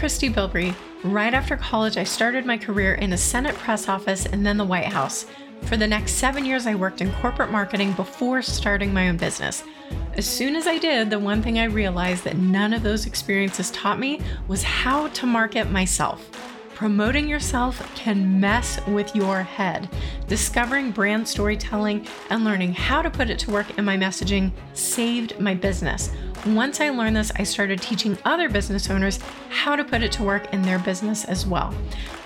Christy Bilbrey. Right after college, I started my career in a Senate press office and then the White House. For the next seven years, I worked in corporate marketing before starting my own business. As soon as I did, the one thing I realized that none of those experiences taught me was how to market myself. Promoting yourself can mess with your head. Discovering brand storytelling and learning how to put it to work in my messaging saved my business. Once I learned this, I started teaching other business owners how to put it to work in their business as well.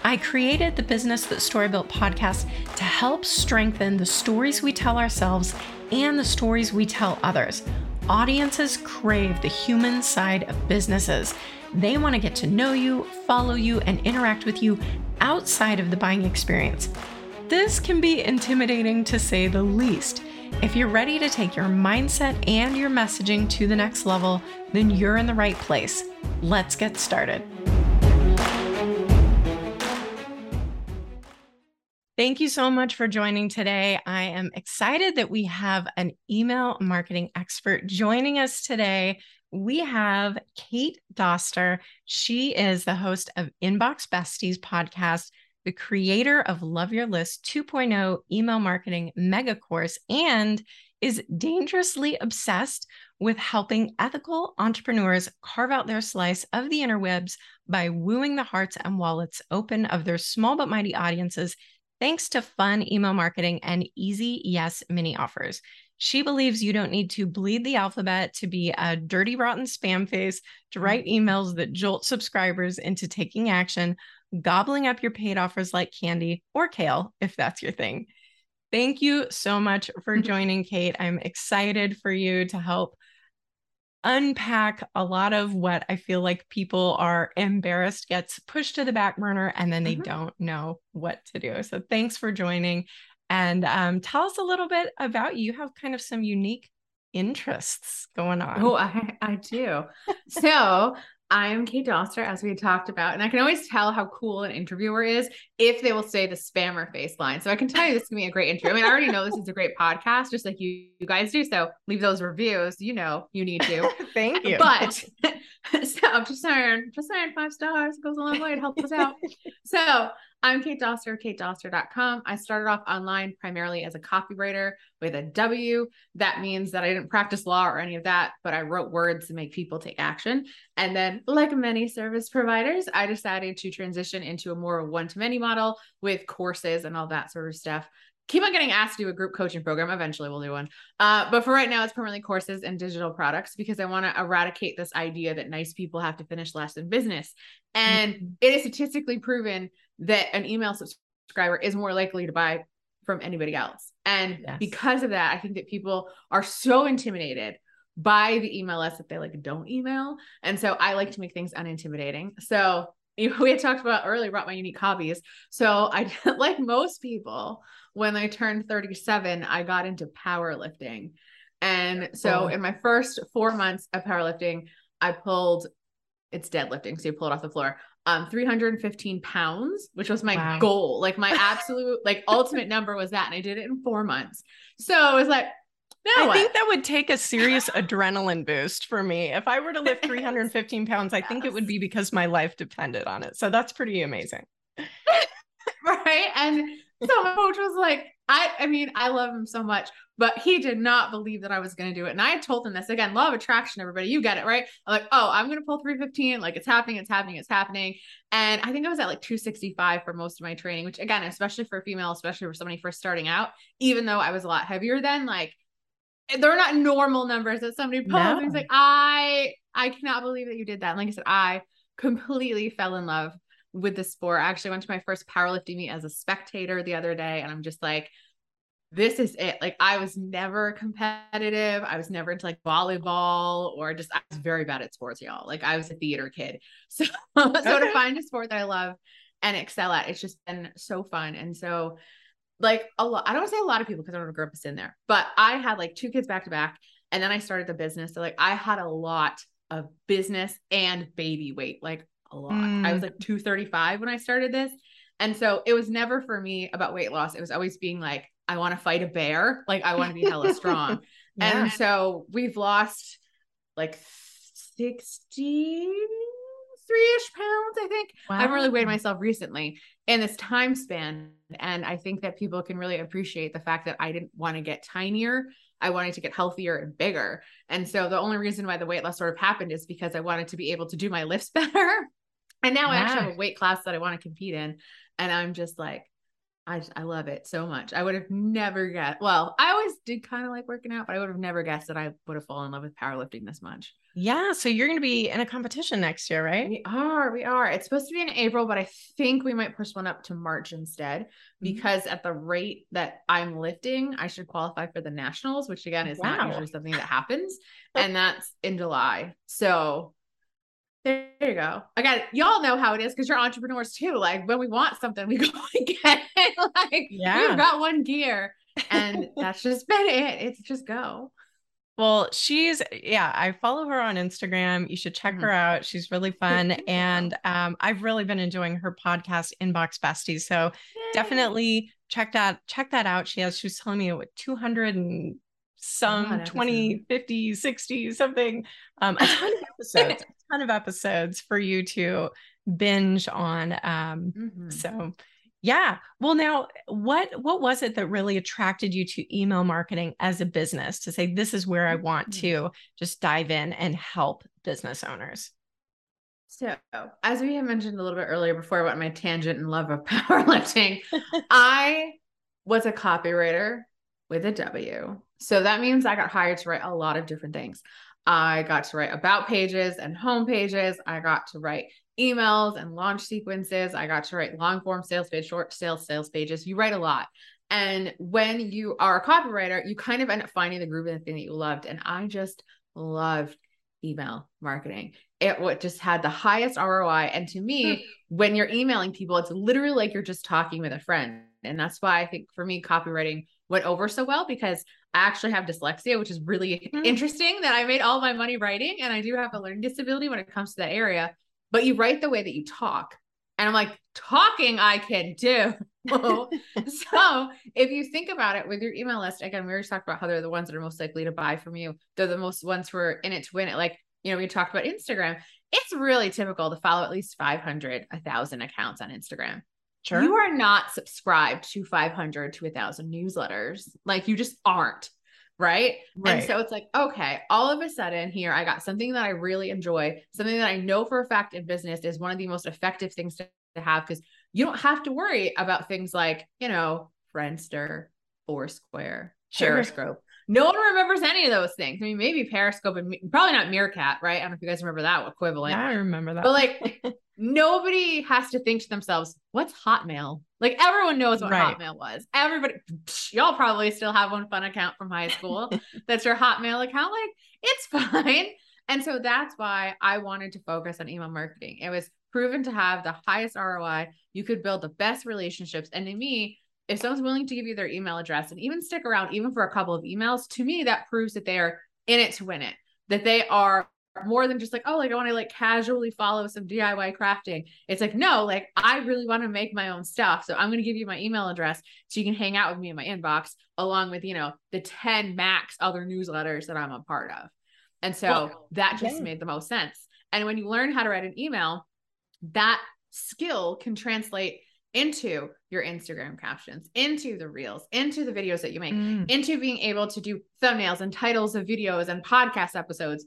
I created the Business That Story Built podcast to help strengthen the stories we tell ourselves and the stories we tell others. Audiences crave the human side of businesses. They want to get to know you, follow you, and interact with you outside of the buying experience. This can be intimidating to say the least. If you're ready to take your mindset and your messaging to the next level, then you're in the right place. Let's get started. Thank you so much for joining today. I am excited that we have an email marketing expert joining us today. We have Kate Doster. She is the host of Inbox Besties podcast the creator of Love Your List 2.0 email marketing mega course, and is dangerously obsessed with helping ethical entrepreneurs carve out their slice of the interwebs by wooing the hearts and wallets open of their small but mighty audiences thanks to fun email marketing and easy yes mini offers. She believes you don't need to bleed the alphabet to be a dirty, rotten spam face to write mm-hmm. emails that jolt subscribers into taking action, gobbling up your paid offers like candy or kale, if that's your thing. Thank you so much for joining, Kate. I'm excited for you to help unpack a lot of what I feel like people are embarrassed gets pushed to the back burner and then they mm-hmm. don't know what to do. So thanks for joining. And um, tell us a little bit about you. You have kind of some unique interests going on. Oh, I, I do. so I'm Kate Doster, as we had talked about, and I can always tell how cool an interviewer is if they will say the spammer face line. So I can tell you this is gonna be a great interview. I mean, I already know this is a great podcast, just like you, you guys do. So leave those reviews. You know, you need to. Thank you. But so I'm just saying, just saying, five stars goes a long way. It helps us out. So I'm Kate Doster, katedoster.com. I started off online primarily as a copywriter with a W. That means that I didn't practice law or any of that, but I wrote words to make people take action. And then, like many service providers, I decided to transition into a more one to many model with courses and all that sort of stuff keep on getting asked to do a group coaching program. Eventually, we'll do one. Uh, but for right now, it's permanently courses and digital products because I want to eradicate this idea that nice people have to finish less in business. And mm-hmm. it is statistically proven that an email subscriber is more likely to buy from anybody else. And yes. because of that, I think that people are so intimidated by the email list that they like don't email. And so I like to make things unintimidating. So we had talked about earlier about my unique hobbies. So I like most people, when I turned 37, I got into powerlifting. And so in my first four months of powerlifting, I pulled it's deadlifting. So you pull it off the floor. Um, 315 pounds, which was my wow. goal. Like my absolute, like ultimate number was that. And I did it in four months. So it was like, I what? think that would take a serious adrenaline boost for me. If I were to lift 315 pounds, I yes. think it would be because my life depended on it. So that's pretty amazing. right. And so my coach was like, I I mean, I love him so much, but he did not believe that I was going to do it. And I told him this again, law of attraction, everybody, you get it, right? I'm like, oh, I'm going to pull 315. Like it's happening, it's happening, it's happening. And I think I was at like 265 for most of my training, which again, especially for a female, especially for somebody first starting out, even though I was a lot heavier then, like they're not normal numbers that somebody pulls. No. Like, I I cannot believe that you did that. And like I said, I completely fell in love with the sport. I actually went to my first powerlifting meet as a spectator the other day, and I'm just like, this is it. Like I was never competitive. I was never into like volleyball or just I was very bad at sports, y'all. Like I was a theater kid. So so to find a sport that I love and excel at, it's just been so fun. And so like a lot, I don't say a lot of people because I don't grow up in there, but I had like two kids back to back. And then I started the business. So like I had a lot of business and baby weight. Like a lot. Mm. I was mm. like 235 when I started this. And so it was never for me about weight loss. It was always being like, I want to fight a bear. Like I want to be hella strong. yeah. And so we've lost like 60, three ish pounds, I think. Wow. I've really weighed myself recently in this time span. And I think that people can really appreciate the fact that I didn't want to get tinier. I wanted to get healthier and bigger. And so the only reason why the weight loss sort of happened is because I wanted to be able to do my lifts better. And now yeah. I actually have a weight class that I want to compete in. And I'm just like, I I love it so much. I would have never guessed. Well, I always did kind of like working out, but I would have never guessed that I would have fallen in love with powerlifting this much. Yeah. So you're going to be in a competition next year, right? We are. We are. It's supposed to be in April, but I think we might push one up to March instead mm-hmm. because at the rate that I'm lifting, I should qualify for the nationals, which again is wow. not usually something that happens. and that's in July. So there you go. I got it. Y'all know how it is because you're entrepreneurs too. Like when we want something, we go and get it. Like yeah. we've got one gear and that's just been it. It's just go. Well, she's yeah, I follow her on Instagram. You should check mm-hmm. her out. She's really fun. and um, I've really been enjoying her podcast, Inbox Besties. So Yay. definitely check that, check that out. She has, she was telling me what 200 and some 20, 50, 60, something, um, a ton of episodes, ton of episodes for you to binge on. Um, mm-hmm. so yeah. Well, now what what was it that really attracted you to email marketing as a business to say this is where I want mm-hmm. to just dive in and help business owners? So, as we had mentioned a little bit earlier before about my tangent and love of powerlifting, I was a copywriter with a W. So that means I got hired to write a lot of different things. I got to write about pages and home pages. I got to write emails and launch sequences. I got to write long form sales page, short sales sales pages. You write a lot. And when you are a copywriter, you kind of end up finding the groove in the thing that you loved. And I just loved email marketing. It what just had the highest ROI. And to me, hmm. when you're emailing people, it's literally like you're just talking with a friend. And that's why I think for me, copywriting went over so well because I actually have dyslexia, which is really mm. interesting that I made all my money writing. And I do have a learning disability when it comes to that area but you write the way that you talk. And I'm like, talking I can do. so if you think about it with your email list, again, we already talked about how they're the ones that are most likely to buy from you. They're the most ones who are in it to win it. Like, you know, we talked about Instagram. It's really typical to follow at least 500, 1,000 accounts on Instagram. Sure. You are not subscribed to 500 to 1,000 newsletters. Like, you just aren't right? right? And so it's like, okay, all of a sudden here, I got something that I really enjoy, something that I know for a fact in business is one of the most effective things to, to have because you don't have to worry about things like, you know, Friendster, Foursquare, sure. Periscope. No one remembers any of those things. I mean, maybe Periscope and probably not Meerkat, right? I don't know if you guys remember that equivalent. Yeah, I remember that. But like, nobody has to think to themselves, what's Hotmail? Like everyone knows what right. Hotmail was. Everybody, psh, y'all probably still have one fun account from high school. that's your Hotmail account. Like it's fine. And so that's why I wanted to focus on email marketing. It was proven to have the highest ROI. You could build the best relationships. And to me, if someone's willing to give you their email address and even stick around, even for a couple of emails, to me, that proves that they are in it to win it, that they are more than just like, oh, like I want to like casually follow some DIY crafting. It's like, no, like I really want to make my own stuff. So I'm going to give you my email address so you can hang out with me in my inbox along with, you know, the 10 max other newsletters that I'm a part of. And so well, that just yeah. made the most sense. And when you learn how to write an email, that skill can translate into your Instagram captions, into the reels, into the videos that you make, mm. into being able to do thumbnails and titles of videos and podcast episodes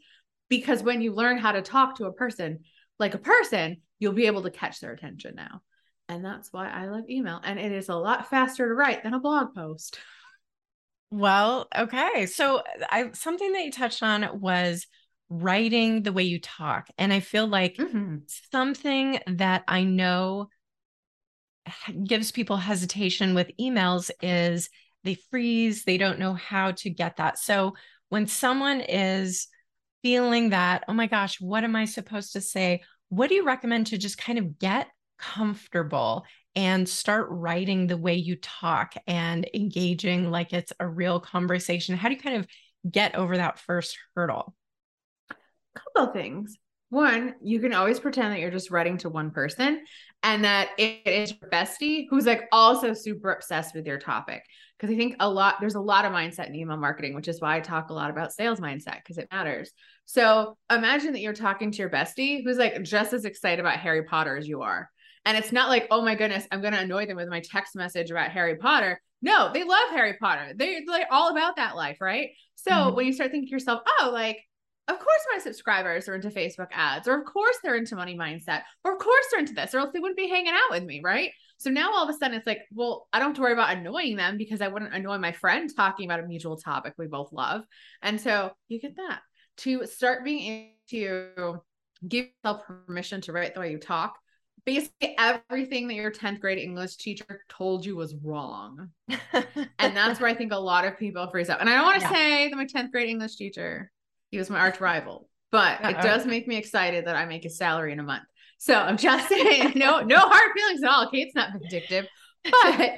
because when you learn how to talk to a person like a person, you'll be able to catch their attention now. And that's why I love email. And it is a lot faster to write than a blog post. Well, okay. So I something that you touched on was writing the way you talk. And I feel like mm-hmm. something that I know gives people hesitation with emails is they freeze, they don't know how to get that. So when someone is feeling that, oh my gosh, what am I supposed to say? What do you recommend to just kind of get comfortable and start writing the way you talk and engaging like it's a real conversation? How do you kind of get over that first hurdle? A couple of things. One, you can always pretend that you're just writing to one person and that it is your bestie who's like also super obsessed with your topic. because I think a lot there's a lot of mindset in email marketing, which is why I talk a lot about sales mindset because it matters. So imagine that you're talking to your bestie who's like just as excited about Harry Potter as you are. And it's not like, oh my goodness, I'm going to annoy them with my text message about Harry Potter. No, they love Harry Potter. They, they're all about that life, right? So mm-hmm. when you start thinking to yourself, oh, like, of course my subscribers are into Facebook ads, or of course they're into money mindset, or of course they're into this, or else they wouldn't be hanging out with me, right? So now all of a sudden it's like, well, I don't have to worry about annoying them because I wouldn't annoy my friend talking about a mutual topic we both love. And so you get that to start being able to give yourself permission to write the way you talk. Basically, everything that your 10th grade English teacher told you was wrong. and that's where I think a lot of people freeze up. And I don't want to yeah. say that my 10th grade English teacher he was my arch rival, but Uh-oh. it does make me excited that I make his salary in a month. So I'm just saying, no, no hard feelings at all. Kate's not vindictive, but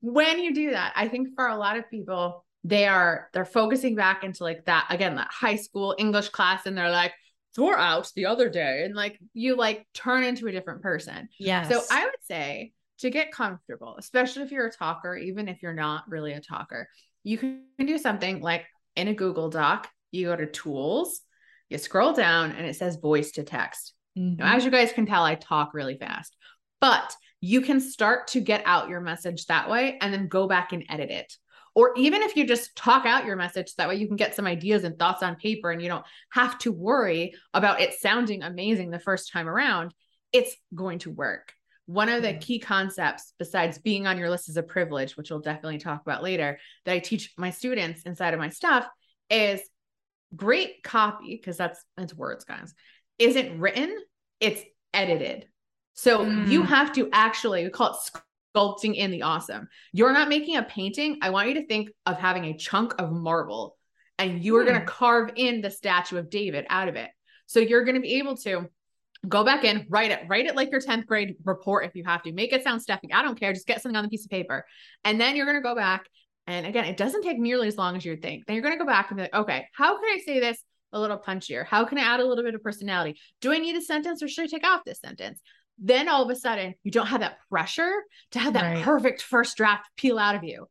when you do that, I think for a lot of people, they are they're focusing back into like that again, that high school English class, and they're like, "Tore out the other day," and like you like turn into a different person. Yeah. So I would say to get comfortable, especially if you're a talker, even if you're not really a talker, you can do something like in a Google Doc, you go to tools, you scroll down, and it says voice to text. Mm-hmm. Now, as you guys can tell, I talk really fast, but you can start to get out your message that way and then go back and edit it. Or even if you just talk out your message, that way you can get some ideas and thoughts on paper and you don't have to worry about it sounding amazing the first time around. It's going to work. One of the mm-hmm. key concepts, besides being on your list as a privilege, which we'll definitely talk about later, that I teach my students inside of my stuff is great copy, because that's it's words, guys, isn't written, it's edited. So mm. you have to actually, we call it sculpting in the awesome. You're not making a painting. I want you to think of having a chunk of marble and you are mm. going to carve in the statue of David out of it. So you're going to be able to go back in, write it, write it like your 10th grade report if you have to. Make it sound stuffy. I don't care. Just get something on the piece of paper. And then you're going to go back and again, it doesn't take nearly as long as you would think. Then you're going to go back and be like, okay, how can I say this a little punchier? How can I add a little bit of personality? Do I need a sentence or should I take off this sentence? Then all of a sudden, you don't have that pressure to have that right. perfect first draft peel out of you.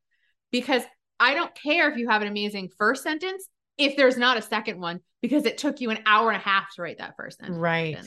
Because I don't care if you have an amazing first sentence if there's not a second one because it took you an hour and a half to write that first sentence. Right.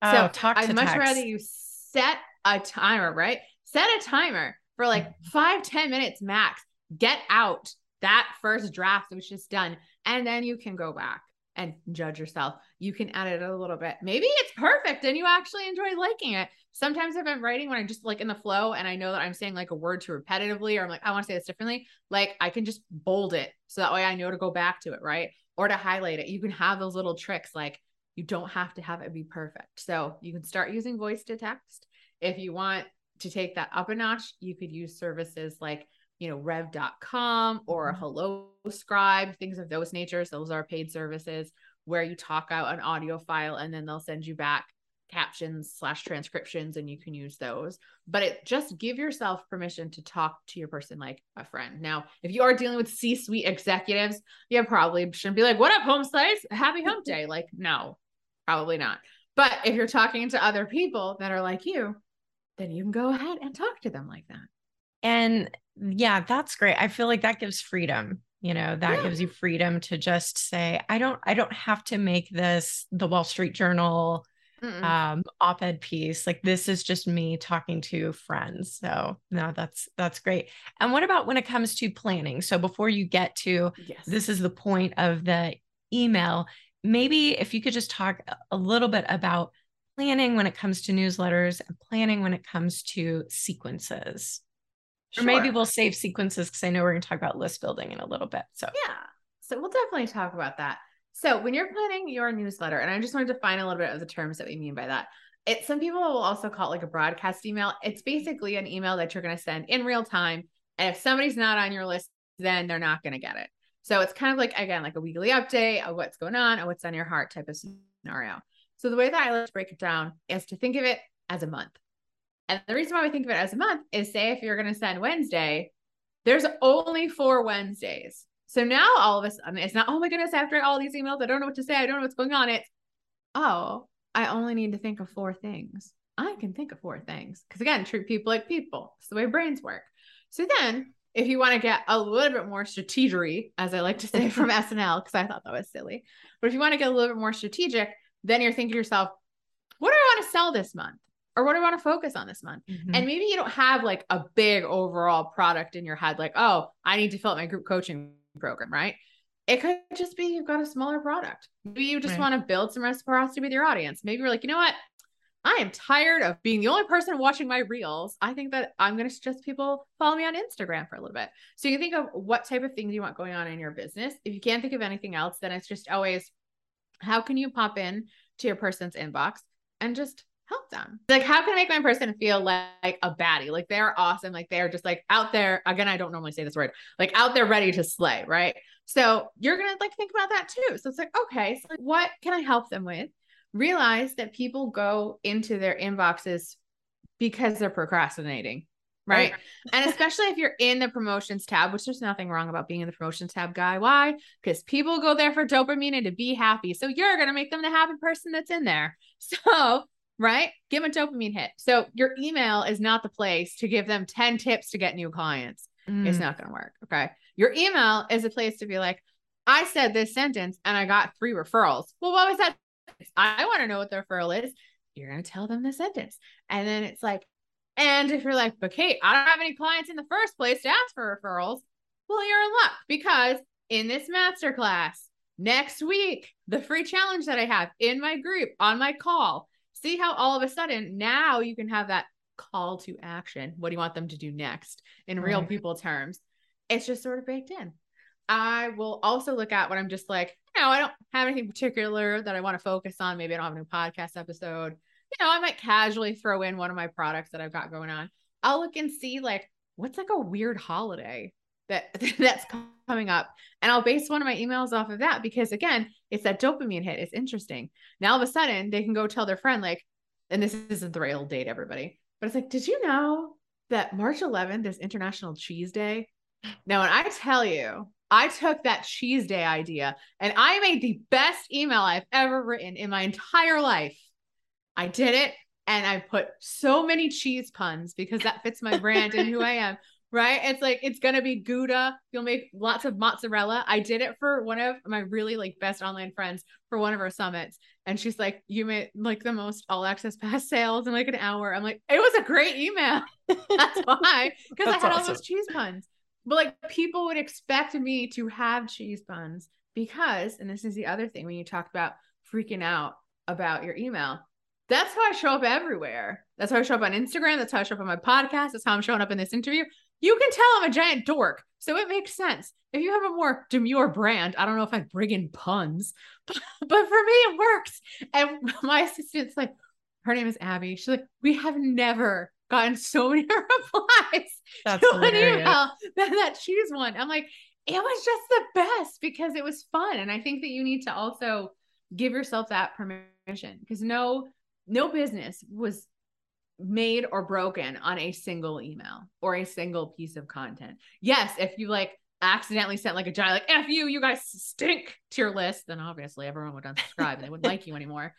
Oh, so talk I'd much text. rather you set a timer, right? Set a timer for like mm. five ten minutes max get out that first draft which is done and then you can go back and judge yourself. You can edit it a little bit. Maybe it's perfect and you actually enjoy liking it. Sometimes if i'm writing when i'm just like in the flow and i know that i'm saying like a word too repetitively or i'm like i want to say this differently like i can just bold it so that way i know to go back to it right? Or to highlight it. You can have those little tricks like you don't have to have it be perfect. So you can start using voice to text. If you want to take that up a notch you could use services like you know, rev.com or mm-hmm. Happy Scribe, things of those natures. Those are paid services where you talk out an audio file and then they'll send you back captions slash transcriptions and you can use those. But it just give yourself permission to talk to your person like a friend. Now if you are dealing with c-suite executives you probably shouldn't be like what up home slice? Happy hump day. Like no probably not. But if you're talking to other people that are like you then you can go ahead and talk to them like that. And yeah, that's great. I feel like that gives freedom. You know, that yeah. gives you freedom to just say, I don't, I don't have to make this the Wall Street Journal Mm-mm. um op-ed piece. Like this is just me talking to friends. So no, that's that's great. And what about when it comes to planning? So before you get to yes. this is the point of the email, maybe if you could just talk a little bit about planning when it comes to newsletters and planning when it comes to sequences. Sure. Or maybe we'll save sequences because I know we're going to talk about list building in a little bit. So, yeah. So, we'll definitely talk about that. So, when you're planning your newsletter, and I just wanted to define a little bit of the terms that we mean by that. It, some people will also call it like a broadcast email. It's basically an email that you're going to send in real time. And if somebody's not on your list, then they're not going to get it. So, it's kind of like, again, like a weekly update of what's going on and what's on your heart type of scenario. So, the way that I like to break it down is to think of it as a month. And the reason why we think of it as a month is say if you're going to send Wednesday, there's only four Wednesdays. So now all of a sudden it's not, oh my goodness, after all these emails, I don't know what to say. I don't know what's going on. It's, oh, I only need to think of four things. I can think of four things. Because again, treat people like people. It's the way brains work. So then if you want to get a little bit more strategery, as I like to say from SNL, because I thought that was silly. But if you want to get a little bit more strategic, then you're thinking to yourself, what do I want to sell this month? Or what do I want to focus on this month? Mhm. And maybe you don't have like a big overall product in your head, like, oh, I need to fill out my group coaching program, right? It could just be you've got a smaller product. Maybe you just Right. want to build some reciprocity with your audience. Maybe you're like, you know what? I am tired of being the only person watching my reels. I think that I'm going to suggest people follow me on Instagram for a little bit. So you can think of what type of things you want going on in your business. If you can't think of anything else, then it's just always how can you pop in to your person's inbox and just help them? Like, how can I make my person feel like, like a baddie? Like they're awesome. Like they're just like out there. Again, I don't normally say this word, like out there ready to slay, right? So you're gonna like think about that too. So it's like, okay, so what can I help them with? Realize that people go into their inboxes because they're procrastinating. Right. And especially if you're in the promotions tab, which there's nothing wrong about being in the promotions tab, guy. Why? Because people go there for dopamine and to be happy. So you're going to make them the happy person that's in there. So, right? Give them a dopamine hit. So your email is not the place to give them 10 tips to get new clients. It's Mm. not going to work. Okay. Your email is a place to be like, I said this sentence and I got three referrals. Well, what was that? I want to know what the referral is. You're going to tell them the sentence. And then it's like, and if you're like, but Kate, I don't have any clients in the first place to ask for referrals. Well, you're in luck because in this masterclass next week, the free challenge that I have in my group on my call, see how all of a sudden now you can have that call to action. What do you want them to do next in real people terms? It's just sort of baked in. I will also look at when I'm just like, you know, I don't have anything particular that I want to focus on. Maybe I don't have a new podcast episode. You know, I might casually throw in one of my products that I've got going on. I'll look and see like what's like a weird holiday that that's coming up. And I'll base one of my emails off of that because again, it's that dopamine hit. It's interesting. Now all of a sudden they can go tell their friend, like, and this isn't the real date, everybody, but it's like, did you know that March 11th is International Cheese Day? Now, when I tell you, I took that cheese day idea and I made the best email I've ever written in my entire life. I did it and I put so many cheese puns because that fits my brand and who I am. Right. It's like, it's going to be Gouda. You'll make lots of mozzarella. I did it for one of my really like best online friends for one of our summits. And she's like, you made like the most all access pass sales in like an hour. I'm like, it was a great email. That's why. Because I had all those cheese puns. But like people would expect me to have cheese buns because, and this is the other thing when you talk about freaking out about your email, that's how I show up everywhere. That's how I show up on Instagram. That's how I show up on my podcast. That's how I'm showing up in this interview. You can tell I'm a giant dork. So it makes sense. If you have a more demure brand, I don't know if I bring in puns, but, but for me, it works. And my assistant's like, her name is Abby. She's like, we have never gotten so many replies That's to an email than that cheese one. I'm like, it was just the best because it was fun. And I think that you need to also give yourself that permission because no, no business was made or broken on a single email or a single piece of content. Yes, if you like accidentally sent like a giant like F you, you guys stink to your list, then obviously everyone would unsubscribe and they wouldn't like you anymore.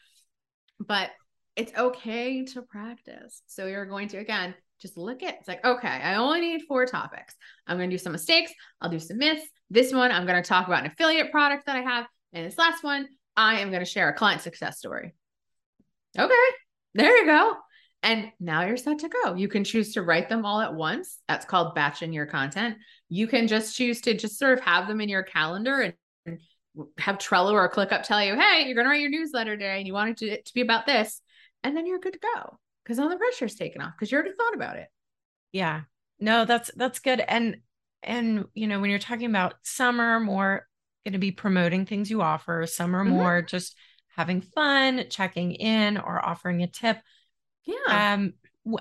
But it's okay to practice. So you're going to again just look at it's like, okay, I only need four topics. I'm going to do some mistakes. I'll do some myths. This one, I'm going to talk about an affiliate product that I have. And this last one, I am going to share a client success story. Okay, there you go. And now you're set to go. You can choose to write them all at once. That's called batching your content. You can just choose to just sort of have them in your calendar and, and have Trello or ClickUp tell you, hey, you're going to write your newsletter today and you want it to, to be about this. And then you're good to go because all the pressure's taken off because you already thought about it. Yeah. No, that's that's good. And and you know, when you're talking about some are more going to be promoting things you offer, some are Mhm. more just having fun, checking in or offering a tip. Yeah. Um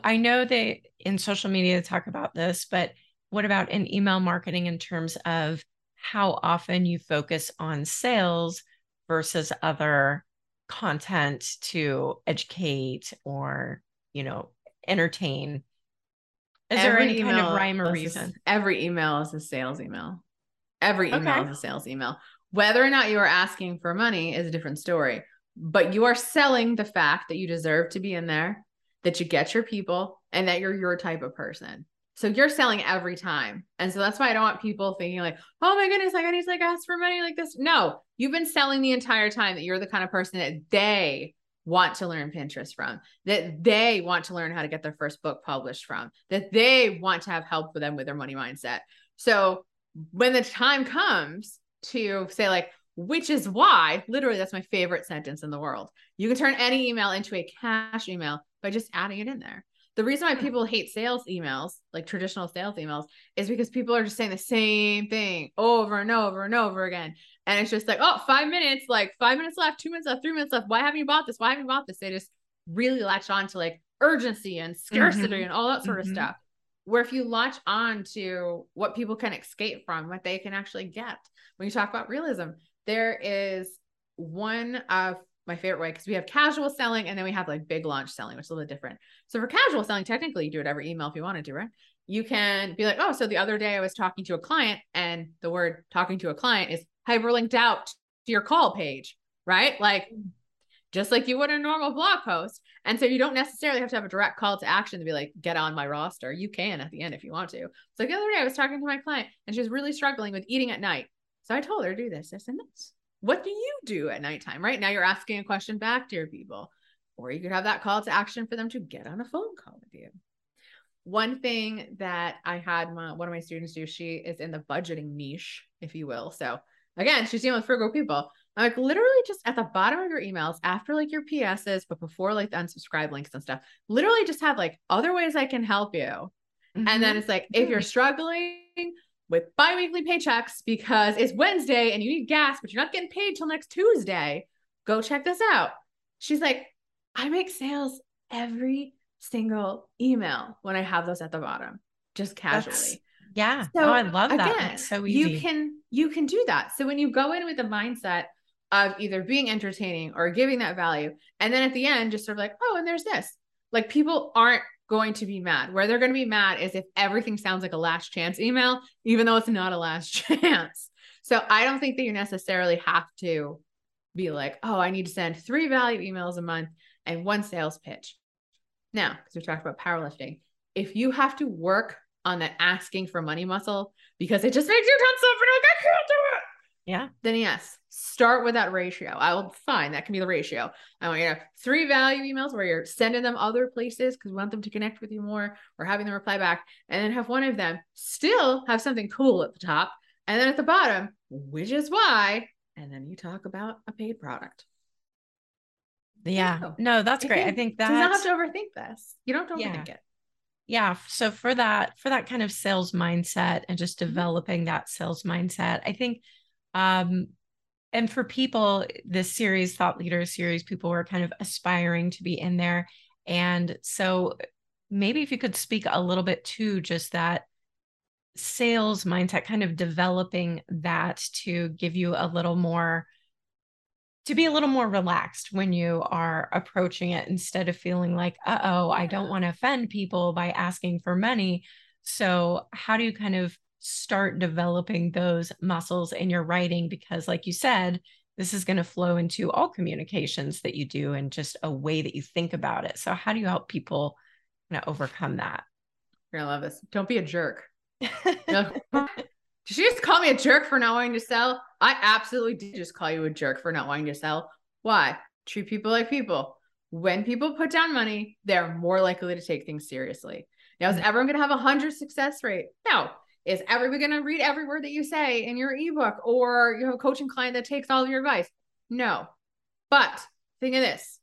I know they in social media talk about this, but what about in email marketing in terms of how often you focus on sales versus other content to educate or, you know, entertain? Is there any kind of rhyme or is a- reason? every email is a sales email. Every email Okay. is a sales email. Whether or not you are asking for money is a different story, but you are selling the fact that you deserve to be in there, that you get your people, and that you're your type of person. So you're selling every time. And so that's why I don't want people thinking like, oh my goodness, like I need to like ask for money like this. No, you've been selling the entire time that you're the kind of person that they want to learn Pinterest from, that they want to learn how to get their first book published from, that they want to have help with them with their money mindset. So when the time comes to say, like, which is why, literally, that's my favorite sentence in the world. You can turn any email into a cash email by just adding it in there. The reason why people hate sales emails, like traditional sales emails, is because people are just saying the same thing over and over and over again. And it's just like, oh, five minutes, like five minutes left, two minutes left, three minutes left. Why haven't you bought this? Why haven't you bought this? They just really latch on to like urgency and scarcity mm-hmm. and all that sort mm-hmm. of stuff. Where if you latch on to what people can escape from, what they can actually get. When you talk about realism, there is one of my favorite way because we have casual selling and then we have like big launch selling, which is a little different. So for casual selling, technically you do it every email if you wanted to, do right? You can be like, oh, so the other day I was talking to a client and the word talking to a client is hyperlinked out to your call page, right? Like just like you would a normal blog post. And so you don't necessarily have to have a direct call to action to be like, get on my roster. You can at the end if you want to. So the other day I was talking to my client and she was really struggling with eating at night. So I told her, to do this, this, and this. What do you do at nighttime? Right now you're asking a question back to your people. Or you could have that call to action for them to get on a phone call with you. One thing that I had my, one of my students do, she is in the budgeting niche, if you will. So again, she's dealing with frugal people. I'm like literally just at the bottom of your emails after like your PSs, but before like the unsubscribe links and stuff, literally just have like other ways I can help you. Mm-hmm. And then mm-hmm. it's like, if you're struggling with biweekly paychecks because it's Wednesday and you need gas, but you're not getting paid till next Tuesday, go check this out. She's like, I make sales every single email when I have those at the bottom, just casually. That's, yeah. So oh, I love that. Again, so easy. You can you can do that. So when you go in with the mindset of either being entertaining or giving that value, and then at the end, just sort of like, oh, and there's this. Like people aren't going to be mad. Where they're going to be mad is if everything sounds like a last chance email, even though it's not a last chance. So I don't think that you necessarily have to be like, oh, I need to send three value emails a month and one sales pitch. Now, because we talked about powerlifting, if you have to work on that asking for money muscle because it just makes you tense up and like, I can't do it. Yeah. Then yes, start with that ratio. I will find That can be the ratio. I want you to have three value emails where you're sending them other places because we want them to connect with you more or having them reply back. And then have one of them still have something cool at the top. And then at the bottom, which is why. And then you talk about a paid product. Yeah. No, that's great. I think that you don't have to overthink this. You don't overthink yeah. it yeah so for that for that kind of sales mindset and just mm-hmm. developing that sales mindset i think um and for people this series thought leader series people were kind of aspiring to be in there and so maybe if you could speak a little bit to just that sales mindset kind of developing that to give you a little more to be a little more relaxed when you are approaching it instead of feeling like, uh oh, I don't want to offend people by asking for money. So, how do you kind of start developing those muscles in your writing? Because, like you said, this is going to flow into all communications that you do and just a way that you think about it. So, how do you help people kind of overcome that? You're gonna love this. Don't be a jerk. Did she just call me a jerk for not wanting to sell? I absolutely did just call you a jerk for not wanting to sell. Why? Treat people like people. When people put down money, they're more likely to take things seriously. Now, is mm-hmm. everyone going to have a hundred success rate? No. Is everyone going to read every word that you say in your ebook or you have a coaching client that takes all of your advice? No. But think of this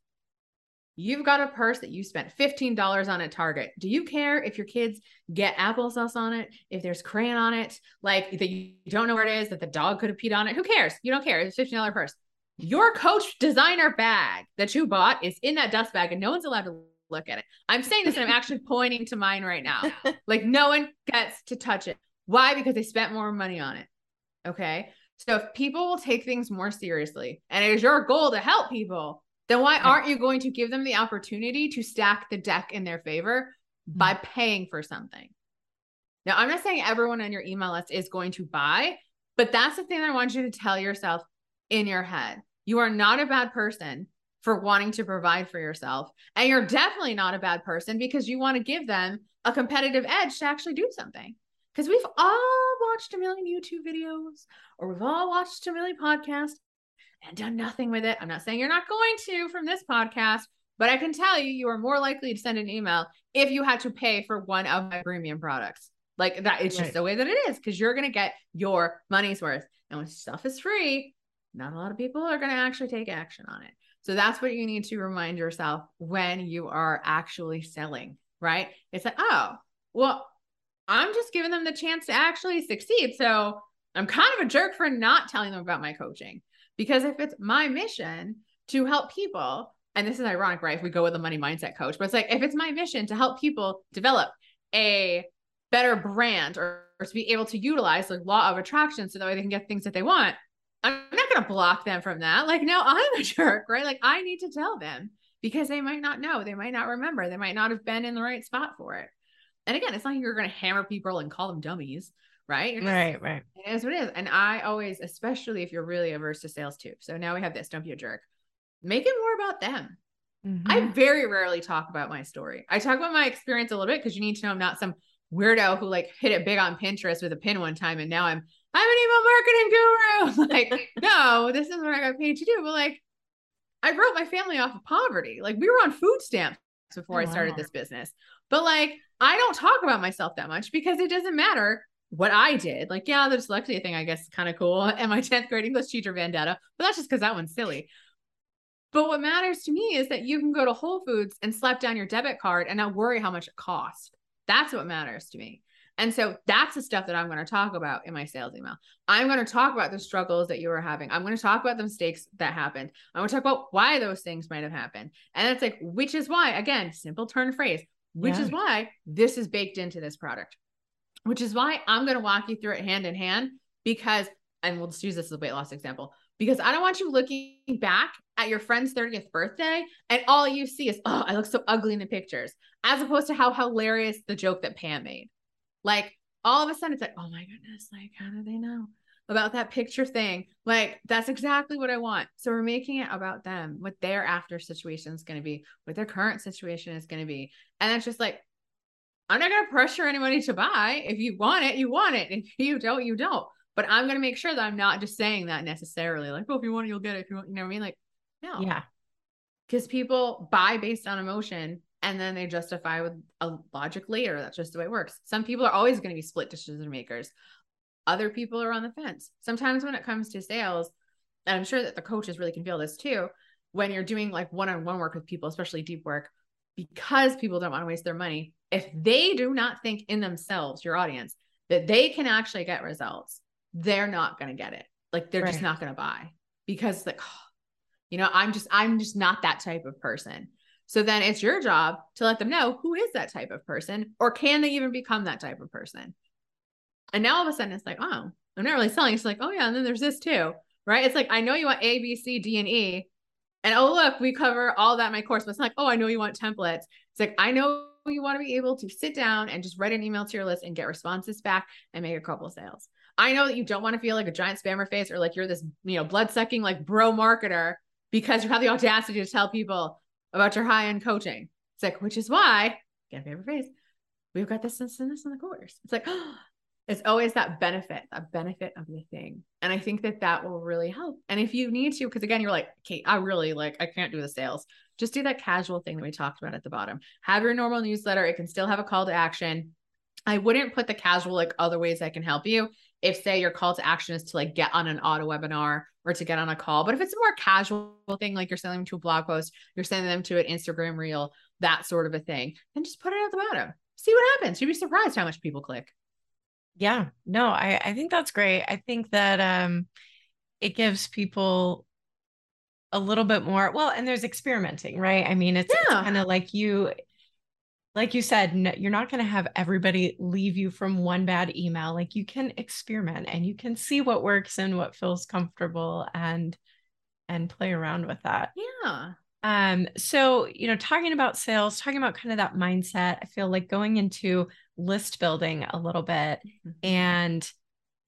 You've got a purse that you spent $15 on at Target. Do you care if your kids get applesauce on it, if there's crayon on it, like that you don't know where it is, that the dog could have peed on it? Who cares? You don't care. It's a $15 purse. Your coach designer bag that you bought is in that dust bag and no one's allowed to look at it. I'm saying this and I'm actually pointing to mine right now. Like no one gets to touch it. Why? Because they spent more money on it. Okay. So if people will take things more seriously and it is your goal to help people, then why aren't you going to give them the opportunity to stack the deck in their favor mm-hmm. by paying for something? Now, I'm not saying everyone on your email list is going to buy, but that's the thing I want you to tell yourself in your head. You are not a bad person for wanting to provide for yourself. And you're definitely not a bad person because you want to give them a competitive edge to actually do something. Because we've all watched a million YouTube videos or we've all watched a million podcasts and done nothing with it. I'm not saying you're not going to from this podcast, but I can tell you, you are more likely to send an email if you had to pay for one of my premium products. Like that, it's just right. the way that it is because you're going to get your money's worth. And when stuff is free, not a lot of people are going to actually take action on it. So that's what you need to remind yourself when you are actually selling, right? It's like, oh, well, I'm just giving them the chance to actually succeed. So I'm kind of a jerk for not telling them about my coaching because if it's my mission to help people, and this is ironic, right? If we go with a money mindset coach, but it's like if it's my mission to help people develop a better brand or, or to be able to utilize the law of attraction so that way they can get things that they want, I'm not going to block them from that. Like, no, I'm a jerk, right? Like, I need to tell them because they might not know, they might not remember, they might not have been in the right spot for it. And again, it's not like you're going to hammer people and call them dummies, right? Just, right, right. It is what it is. And I always, especially if you're really averse to sales too. So now we have this, don't be a jerk. Make it more about them. Mm-hmm. I very rarely talk about my story. I talk about my experience a little bit because you need to know I'm not some weirdo who like hit it big on Pinterest with a pin one time and now I'm I'm an email marketing guru. like, no, this is what I got paid to do. But like, I wrote my family off of poverty. Like, we were on food stamps before oh, I started wow. this business. But like, I don't talk about myself that much because it doesn't matter what I did. Like, yeah, the dyslexia thing, I guess, is kind of cool. And my 10th grade English teacher vendetta, but that's just because that one's silly. But what matters to me is that you can go to Whole Foods and slap down your debit card and not worry how much it costs. That's what matters to me. And so that's the stuff that I'm going to talk about in my sales email. I'm going to talk about the struggles that you were having. I'm going to talk about the mistakes that happened. I'm going to talk about why those things might have happened. And it's like, which is why, again, simple turn phrase, which yeah. is why this is baked into this product, which is why I'm going to walk you through it hand in hand because, and we'll just use this as a weight loss example, because I don't want you looking back at your friend's 30th birthday and all you see is, oh, I look so ugly in the pictures, as opposed to how hilarious the joke that Pam made. Like all of a sudden it's like, oh my goodness, like how do they know about that picture thing? Like that's exactly what I want. So we're making it about them, what their after situation is going to be, what their current situation is going to be. And it's just like, I'm not going to pressure anybody to buy. If you want it, you want it. If you don't, you don't. But I'm going to make sure that I'm not just saying that necessarily. Like, oh, if you want it, you'll get it. If you want, you know what I mean? Like, no. Yeah. Because people buy based on emotion and then they justify with uh, a logic later. That's just the way it works. Some people are always going to be split decision makers. Other people are on the fence. Sometimes when it comes to sales, and I'm sure that the coaches really can feel this too, when you're doing like one-on-one work with people, especially deep work, because people don't want to waste their money, if they do not think in themselves, your audience, that they can actually get results, they're not going to get it. Like they're right. just not going to buy because like, you know, I'm just, I'm just not that type of person. So then it's your job to let them know who is that type of person or can they even become that type of person? And now all of a sudden it's like, oh, I'm not really selling. It's like, oh yeah, and then there's this too, right? It's like, I know you want A, B, C, D, and E. And oh, look, we cover all that in my course. But it's like, oh, I know you want templates. It's like, I know you want to be able to sit down and just write an email to your list and get responses back and make a couple sales. I know that you don't want to feel like a giant spammer face or like you're this, you know, blood sucking like bro marketer because you have the audacity to tell people, about your high end coaching. It's like, which is why, get a favorite phrase, we've got this, this, and this in the course. It's like, oh, it's always that benefit, that benefit of the thing. And I think that that will really help. And if you need to, because again, you're like, Kate, I really like, I can't do the sales. Just do that casual thing that we talked about at the bottom. Have your normal newsletter. It can still have a call to action. I wouldn't put the casual like other ways I can help you. If say your call to action is to like get on an auto webinar or to get on a call. But if it's a more casual thing, like you're sending them to a blog post, you're sending them to an Instagram reel, that sort of a thing, then just put it at the bottom. See what happens. You'd be surprised how much people click. Yeah, no, I, I think that's great. I think that um it gives people a little bit more well and there's experimenting right i mean it's, yeah. it's kind of like you like you said, no, you're not going to have everybody leave you from one bad email. Like you can experiment and you can see what works and what feels comfortable and and play around with that. Yeah. Um so, you know, talking about sales, talking about kind of that mindset, I feel like going into list building a little bit mm-hmm. and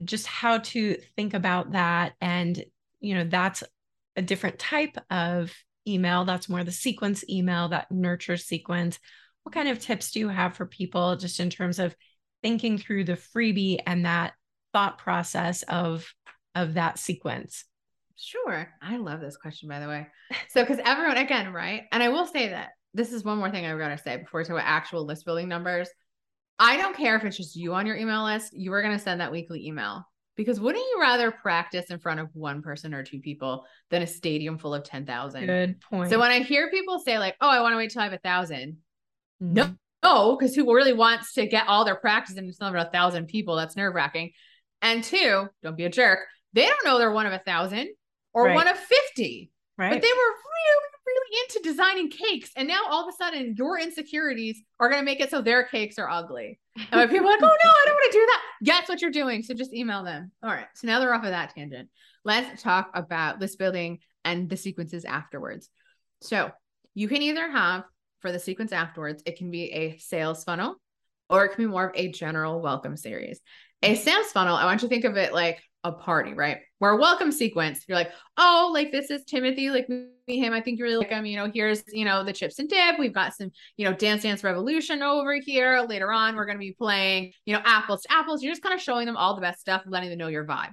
just how to think about that and you know, that's a different type of email. That's more the sequence email, that nurture sequence. What kind of tips do you have for people just in terms of thinking through the freebie and that thought process of of that sequence? Sure. I love this question, by the way. So, because everyone, again, right? And I will say that this is one more thing I've got to say before we talk actual list building numbers. I don't care if it's just you on your email list, you are going to send that weekly email because wouldn't you rather practice in front of one person or two people than a stadium full of 10,000? Good point. So when I hear people say, like, oh, I want to wait till I have a 1000 mm-hmm. no, no, because who really wants to get all their practice in front of a thousand people? That's nerve wracking. And two, don't be a jerk. They don't know they're one of a thousand or right. one of 50. Right. But they were really, really into designing cakes. And now all of a sudden your insecurities are going to make it so their cakes are ugly. And when people are like, oh no, I don't want to do that. Guess what you're doing. So just email them. All right. So now they're off of that tangent. Let's talk about list building and the sequences afterwards. So you can either have for the sequence afterwards, it can be a sales funnel or it can be more of a general welcome series. A sales funnel, I want you to think of it like a party, right? Where a welcome sequence, you're like, oh, like this is Timothy, like me, him. I think you really like him. You know, here's, you know, the chips and dip. We've got some, you know, Dance Dance Revolution over here. Later on, we're going to be playing, you know, apples to apples. You're just kind of showing them all the best stuff, letting them know your vibe.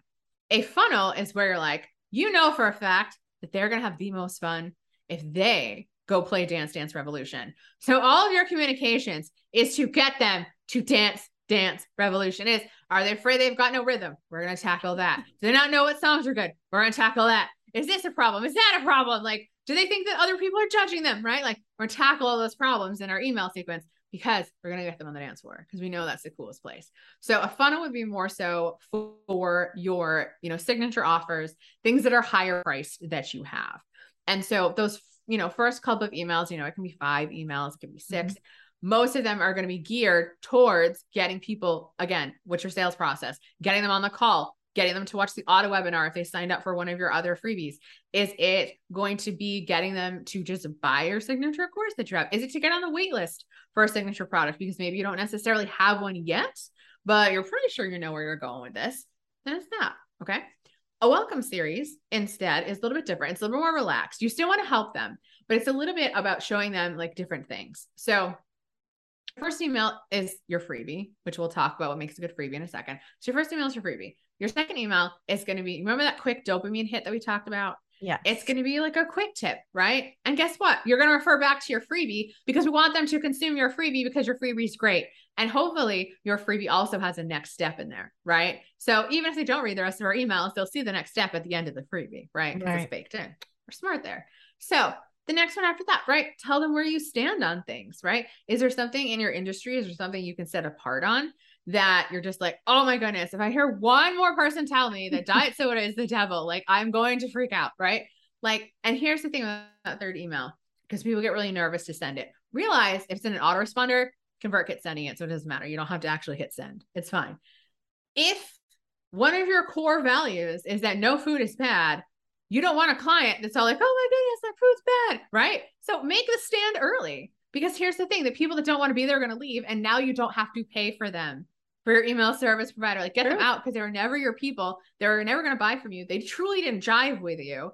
A funnel is where you're like, you know, for a fact that they're going to have the most fun if they go play Dance Dance Revolution. So all of your communications is to get them to dance dance revolution is. Are they afraid they've got no rhythm? We're going to tackle that. Do they not know what songs are good? We're going to tackle that. Is this a problem? Is that a problem? Like, do they think that other people are judging them? Right? Like, we're tackle all those problems in our email sequence because we're going to get them on the dance floor because we know that's the coolest place. So a funnel would be more so for your, you know, signature offers, things that are higher priced that you have. And so those, you know, first couple of emails, you know, it can be five emails, it can be 6 mm-hmm most of them are going to be geared towards getting people again what's your sales process getting them on the call getting them to watch the auto webinar if they signed up for one of your other freebies. Is it going to be getting them to just buy your signature course that you have? Is it to get on the wait list for a signature product? Because maybe you don't necessarily have one yet but you're pretty sure you know where you're going with this. Then it's that okay? A welcome series instead is a little bit different. It's a little more relaxed. You still want to help them but it's a little bit about showing them like different things. So first email is your freebie, which we'll talk about what makes a good freebie in a second. So your first email is your freebie. Your second email is going to be remember that quick dopamine hit that we talked about? Yeah. It's going to be like a quick tip, right? And guess what? You're going to refer back to your freebie because we want them to consume your freebie because your freebie is great. And hopefully your freebie also has a next step in there, right? So even if they don't read the rest of our emails, they'll see the next step at the end of the freebie, right? Because right. it's baked in. We're smart there. So the next one after that, right? Tell them where you stand on things, right? Is there something in your industry? Is there something you can set apart on that you're just like, oh my goodness, if I hear one more person tell me that diet soda is the devil, like I'm going to freak out, right? Like, and here's the thing about that third email, because people get really nervous to send it. Realize if it's in an autoresponder, ConvertKit sending it. So it doesn't matter. You don't have to actually hit send. It's fine. If one of your core values is that no food is bad, you don't want a client that's all like, oh my goodness, that food's bad, right? So make the stand early because here's the thing the people that don't want to be there are going to leave. And now you don't have to pay for them for your email service provider. Like get them out because they were never your people. They were never going to buy from you. They truly didn't jive with you.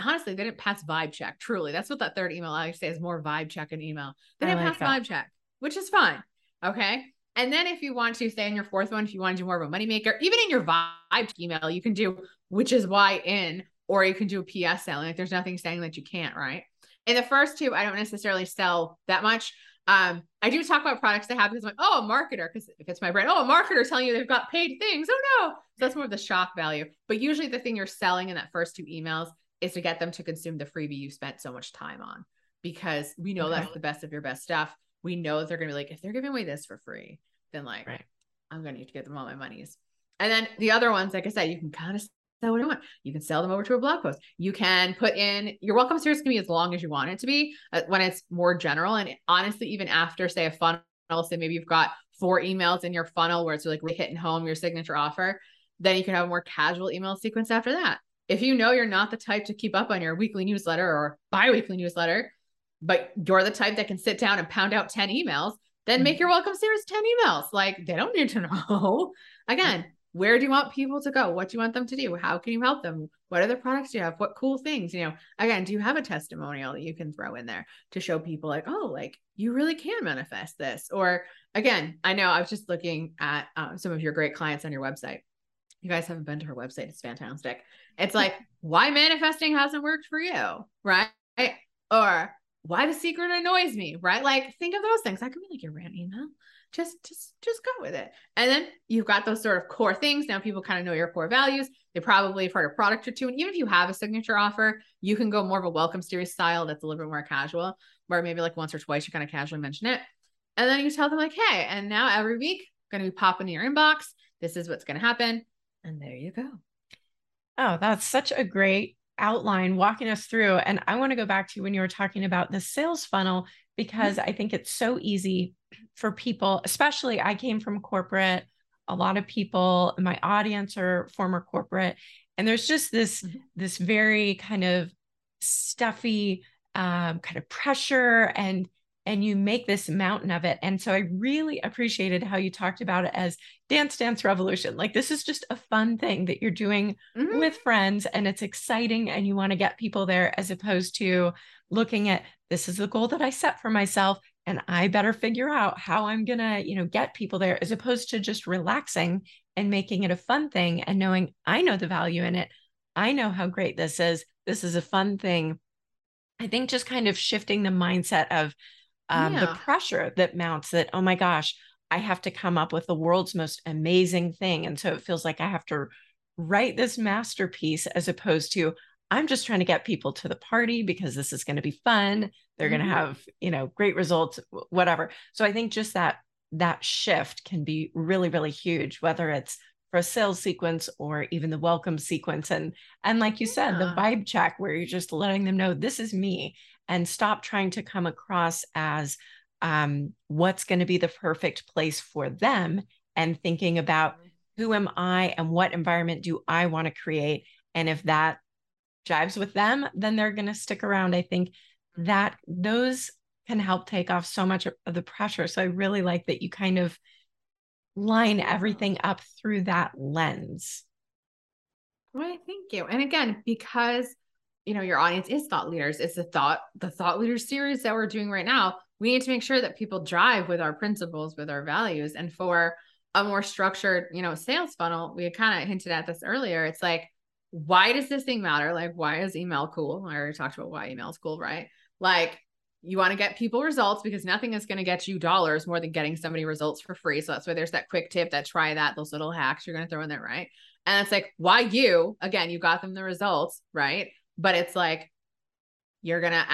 Honestly, they didn't pass vibe check. Truly. That's what that third email I say is more vibe check and email. They didn't like pass that. vibe check, which is fine. Okay. And then if you want to say in your fourth one, if you want to do more of a moneymaker, even in your vibe email, you can do which is why in or you can do a PS selling. Like there's nothing saying that you can't, right? In the first two, I don't necessarily sell that much. Um, I do talk about products I have because I'm like, oh, a marketer, because if it's my brand, oh, a marketer telling you they've got paid things. Oh no. So that's more of the shock value. But usually the thing you're selling in that first two emails is to get them to consume the freebie you spent so much time on because we know okay. that's the best of your best stuff. We know that they're gonna be like, if they're giving away this for free, then like right. I'm gonna need to get them all my monies. And then the other ones, like I said, you can kind of sell what you want. You can sell them over to a blog post. You can put in your welcome series can be as long as you want it to be uh, when it's more general. And honestly, even after say a funnel, say maybe you've got four emails in your funnel where it's like really hitting home your signature offer, then you can have a more casual email sequence after that. If you know you're not the type to keep up on your weekly newsletter or bi-weekly newsletter, but you're the type that can sit down and pound out 10 emails, then make mm-hmm. your welcome series 10 emails. Like they don't need to know. Again, where do you want people to go? What do you want them to do? How can you help them? What other products do you have? What cool things? You know, again, do you have a testimonial that you can throw in there to show people like, oh, like you really can manifest this? Or again, I know I was just looking at uh, some of your great clients on your website. You guys haven't been to her website. It's fantastic. It's like, why manifesting hasn't worked for you, right? Or why the secret annoys me, right? Like, think of those things. That could be like your rant email just just just go with it. And then you've got those sort of core things. Now people kind of know your core values. They probably have heard a product or two. And even if you have a signature offer you can go more of a welcome series style that's a little bit more casual where maybe like once or twice you kind of casually mention it. And then you tell them like hey and now every week I'm going to be popping in your inbox. This is what's going to happen. And there you go. Oh that's such a great outline walking us through and i want to go back to when you were talking about the sales funnel because mm-hmm. i think it's so easy for people, especially I came from corporate. A lot of people in my audience are former corporate. And there's just this, mm-hmm. this very kind of stuffy um, kind of pressure and and you make this mountain of it. And so I really appreciated how you talked about it as Dance Dance Revolution. Like this is just a fun thing that you're doing mm-hmm. with friends and it's exciting and you want to get people there as opposed to looking at this is the goal that I set for myself and I better figure out how I'm going to, you know, get people there as opposed to just relaxing and making it a fun thing and knowing I know the value in it. I know how great this is. This is a fun thing. I think just kind of shifting the mindset of um, yeah. the pressure that mounts that, oh my gosh, I have to come up with the world's most amazing thing. And so it feels like I have to write this masterpiece as opposed to, I'm just trying to get people to the party because this is going to be fun. They're mm-hmm. going to have, you know, great results, whatever. So I think just that that shift can be really really huge whether it's for a sales sequence or even the welcome sequence and and like you yeah. said the vibe check where you're just letting them know this is me and stop trying to come across as um, what's going to be the perfect place for them and thinking about mm-hmm. who am I and what environment do I want to create and if that jives with them, then they're going to stick around. I think that those can help take off so much of the pressure. So I really like that you kind of line everything up through that lens. Well, thank you. And again, because you know your audience is thought leaders, it's the thought the thought leaders series that we're doing right now. We need to make sure that people drive with our principles, with our values, and for a more structured, you know, sales funnel. We kind of hinted at this earlier. It's like why does this thing matter? Like, why is email cool? I already talked about why email is cool, right? Like, you want to get people results because nothing is going to get you dollars more than getting somebody results for free. So that's why there's that quick tip that try that, those little hacks you're going to throw in there, right? And it's like, why you? Again, you got them the results, right? But it's like, you're going to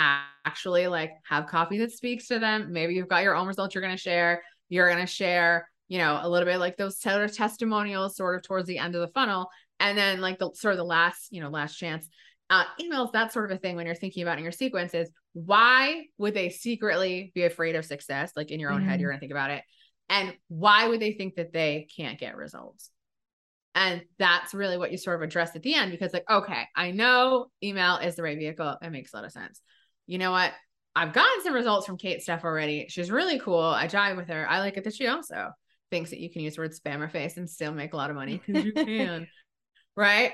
actually like have coffee that speaks to them. Maybe you've got your own results you're going to share. You're going to share, you know, a little bit like those seller testimonials sort of towards the end of the funnel and then like the sort of the last you know last chance uh, emails that sort of a thing when you're thinking about in your sequence is why would they secretly be afraid of success like in your own mm-hmm. head you're going to think about it and why would they think that they can't get results and that's really what you sort of address at the end because like okay i know email is the right vehicle it makes a lot of sense you know what i've gotten some results from kate stuff already she's really cool i jive with her i like it that she also thinks that you can use the word spammer face and still make a lot of money because you can right?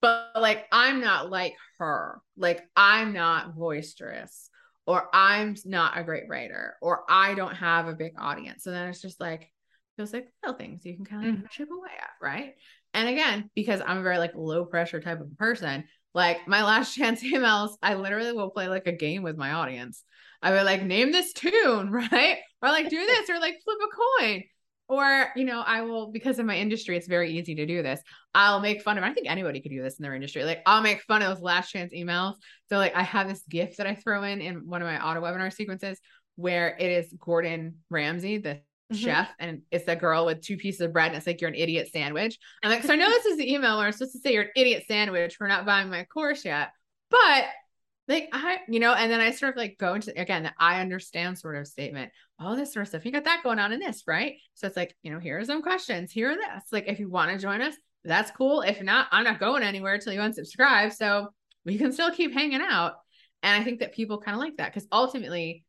But like, I'm not like her. Like, I'm not boisterous, or I'm not a great writer, or I don't have a big audience. So then it's just like, feels like little things you can kind of mm-hmm. chip away at, right? And again, because I'm a very like low pressure type of person, like my last chance emails, I literally will play like a game with my audience. I would like name this tune, right? Or like do this, or like flip a coin or you know i will because in my industry it's very easy to do this i'll make fun of i think anybody could do this in their industry like i'll make fun of those last chance emails so like i have this gift that i throw in in one of my auto webinar sequences where it is gordon ramsay the mm-hmm. chef and it's a girl with two pieces of bread and it's like you're an idiot sandwich i'm like so i know this is the email where i'm supposed to say you're an idiot sandwich for not buying my course yet but like I, you know, and then I sort of like go into again the I understand sort of statement, all this sort of stuff. You got that going on in this, right? So it's like, you know, here are some questions, here are this. Like, if you want to join us, that's cool. If not, I'm not going anywhere until you unsubscribe. So we can still keep hanging out. And I think that people kind of like that because ultimately,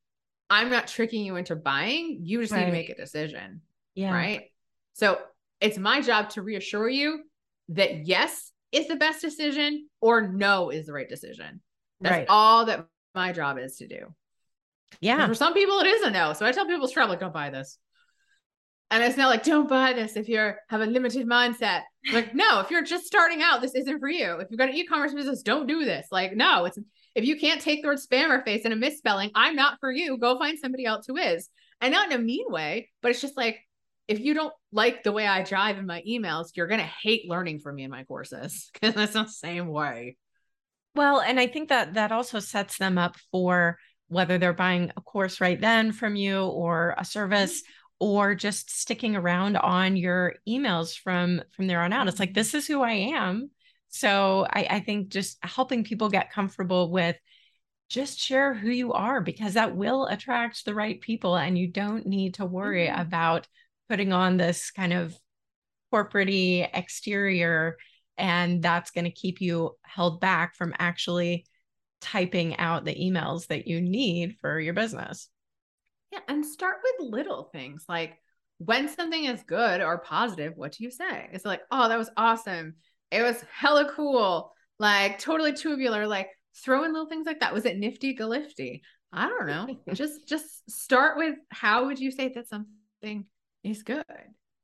I'm not tricking you into buying. You just right. need to make a decision. Yeah. Right. So It's my job to reassure you that yes is the best decision or no is the right decision. That's right. all that my job is to do. Yeah. For some people, it is a no. So I tell people straight, like, don't buy this. And it's not like, don't buy this if you have a limited mindset. Like, no, if you're just starting out, this isn't for you. If you've got an e-commerce business, don't do this. Like, no, it's if you can't take the word spammer face and a misspelling, I'm not for you. Go find somebody else who is. And not in a mean way, but it's just like if you don't like the way I drive in my emails, you're gonna hate learning from me in my courses because that's the same way. Well, and I think that that also sets them up for whether they're buying a course right then from you or a service or just sticking around on your emails from from there on out it's like mm-hmm. this is who i am so I, I think just helping people get comfortable with just share who you are because that will attract the right people and you don't need to worry mm-hmm. about putting on this kind of corporate exterior and that's going to keep you held back from actually typing out the emails that you need for your business yeah, and start with little things like when something is good or positive, what do you say? It's like, oh, that was awesome. It was hella cool. Like totally tubular. Like throw in little things like that. Was it nifty galifty? I don't know. just just start with how would you say that something is good?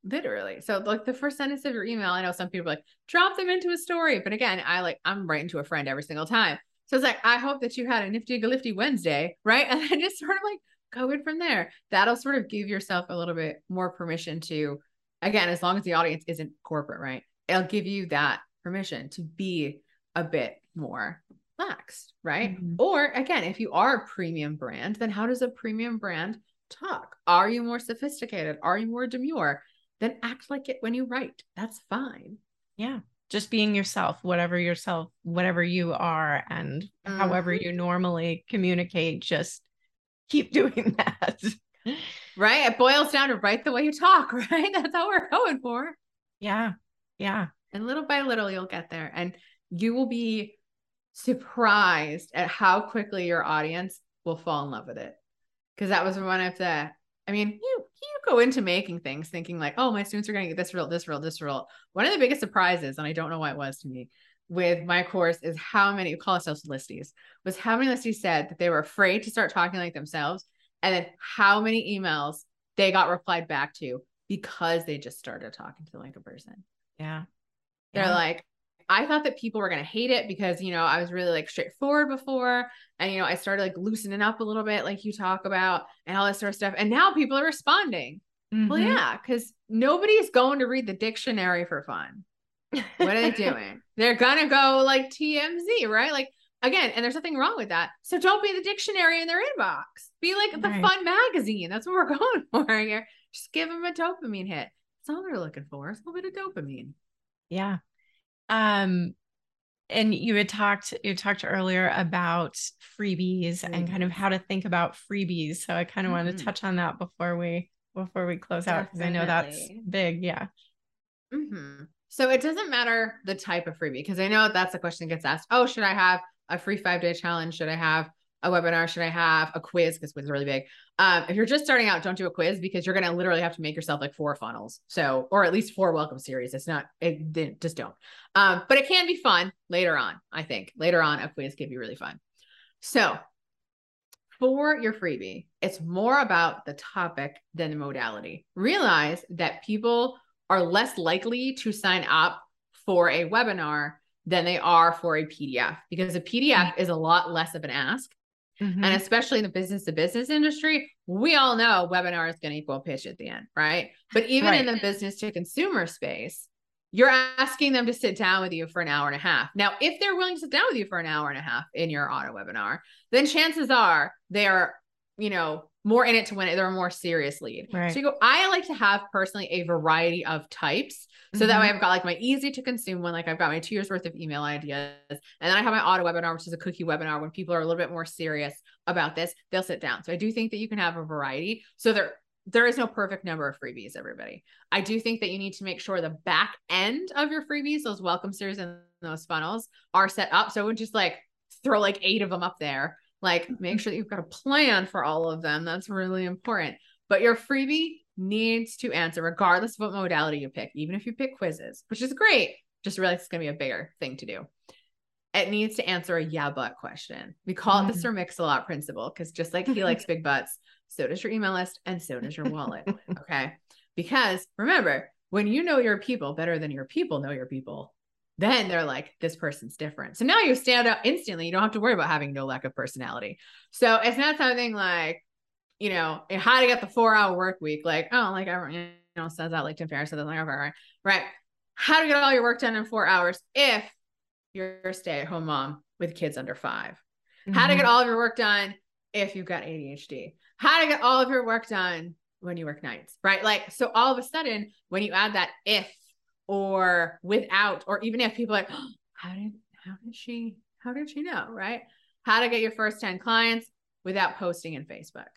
Literally. So like the first sentence of your email, I know some people like drop them into a story. But again, I like I'm writing to a friend every single time. So it's like, I hope that you had a nifty galifty Wednesday, right? And then just sort of like COVID from there. That'll sort of give yourself a little bit more permission to, again, as long as the audience isn't corporate, right? It'll give you that permission to be a bit more lax, right? Mm-hmm. Or again, if you are a premium brand, then how does a premium brand talk? Are you more sophisticated? Are you more demure? Then act like it when you write. That's fine. Yeah. Just being yourself, whatever yourself, whatever you are, and mm-hmm. however you normally communicate, just keep doing that. Right. It boils down to write the way you talk, right? That's all we're going for. Yeah. Yeah. And little by little, you'll get there. And you will be surprised at how quickly your audience will fall in love with it. Because that was one of the, I mean, you you go into making things thinking like, oh, my students are going to get this real, this real, this real. One of the biggest surprises, and I don't know why it was to me, with my course is how many you call ourselves listies was how many listies said that they were afraid to start talking like themselves and then how many emails they got replied back to because they just started talking to like a person yeah they're yeah. like I thought that people were going to hate it because, you know, I was really like straightforward before. And, you know, I started like loosening up a little bit, like you talk about, and all this sort of stuff. And now people are responding. Mm-hmm. Well, yeah, because nobody's going to read the dictionary for fun. What are they doing? They're gonna go like TMZ, right? Like again, and there's nothing wrong with that. So don't be the dictionary in their inbox. Be like the right. fun magazine. That's what we're going for here. Just give them a dopamine hit. That's all they're looking for. It's a little bit of dopamine. Yeah. Um, and you had talked you talked earlier about freebies mm-hmm. and kind of how to think about freebies. So I kind of mm-hmm. want to touch on that before we before we close Definitely. out because I know that's big. Yeah. Mm-hmm. So it doesn't matter the type of freebie because I know that's the question that gets asked. Oh, should I have a free five day challenge? Should I have a webinar? Should I have a quiz? Because quiz is really big. Um, if you're just starting out, don't do a quiz because you're going to literally have to make yourself like four funnels. So, or at least four welcome series. It's not, it, just don't. Um, but it can be fun later on. I think later on, a quiz can be really fun. So, for your freebie, it's more about the topic than the modality. Realize that people are less likely to sign up for a webinar than they are for a PDF because a PDF mm-hmm. is a lot less of an ask. Mm-hmm. And especially in the business to business industry, we all know webinar is going to equal pitch at the end, right? But even right. in the business to consumer space, you're asking them to sit down with you for an hour and a half. Now, if they're willing to sit down with you for an hour and a half in your auto webinar, then chances are they are, you know, more in it to win it. They're a more serious lead. Right. So you go, I like to have personally a variety of types. So mm-hmm. that way mm-hmm. I've got like my easy to consume one, like I've got my two years worth of email ideas. And then I have my auto webinar, which is a cookie webinar when people are a little bit more serious about this, they'll sit down. So I do think that you can have a variety. So there, there is no perfect number of freebies, everybody. I do think that you need to make sure the back end of your freebies, those welcome series and those funnels are set up. So would just like throw like eight of them up there like make sure that you've got a plan for all of them. That's really important. But your freebie needs to answer, regardless of what modality you pick, even if you pick quizzes, which is great. Just realize it's going to be a bigger thing to do. It needs to answer a yeah, but question. We call mm-hmm. it the Sir Mix-a-Lot principle because just like he likes big butts, so does your email list and so does your wallet. okay. Because remember, when you know your people better than your people know your people, then they're like, this person's different. So now you stand out instantly. You don't have to worry about having no lack of personality. So it's not something like, you know, how to get the four hour work week. Like, oh, like everyone, you know, says that like Tim Ferriss says, like, okay, right, right. How to get all your work done in four hours if you're a stay at home mom with kids under 5 mm-hmm. How to get mm-hmm. all of your work done if you've got ADHD. How to get all of your work done when you work nights, right? Like, so all of a sudden, when you add that if or without, or even if people like, oh, how did how did she how did she know, right? How to get your first 10 clients without posting in Facebook.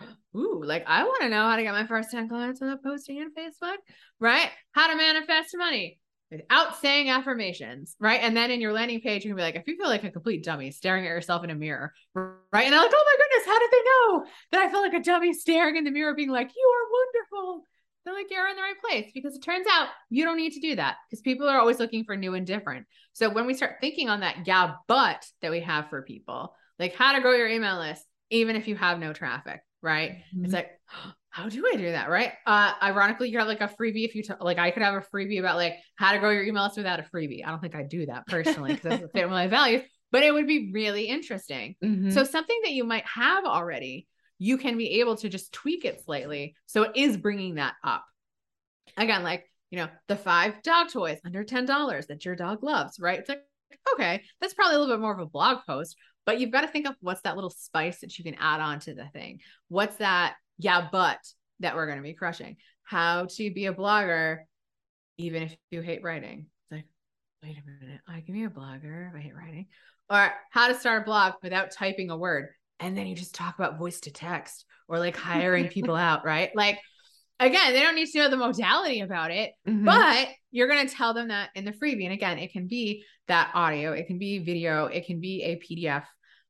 Ooh, like I want to know how to get my first 10 clients without posting in Facebook, right? How to manifest money without saying affirmations, right? And then in your landing page, you can be like, if you feel like a complete dummy staring at yourself in a mirror, right? And they're like, oh my goodness, how did they know that I feel like a dummy staring in the mirror, being like, you are wonderful? They're like, you're in the right place because it turns out you don't need to do that because people are always looking for new and different. So when we start thinking on that yeah, but that we have for people, like how to grow your email list, even if you have no traffic, right? Mm-hmm. It's like, how do I do that? Right. Uh, ironically, you have like a freebie. If you t- like, I could have a freebie about like how to grow your email list without a freebie. I don't think I do that personally because that's fit my values, but it would be really interesting. Mm-hmm. So something that you might have already you can be able to just tweak it slightly. So it is bringing that up. Again, like, you know, the five dog toys under $10 that your dog loves, right? It's like, okay, that's probably a little bit more of a blog post, but you've got to think of what's that little spice that you can add on to the thing. What's that, yeah, but that we're going to be crushing? How to be a blogger, even if you hate writing. It's like, wait a minute, I can be a blogger if I hate writing. Or how to start a blog without typing a word and then you just talk about voice to text or like hiring people out, right? Like again, they don't need to know the modality about it, mm-hmm. but you're going to tell them that in the freebie. And again, it can be that audio, it can be video, it can be a PDF.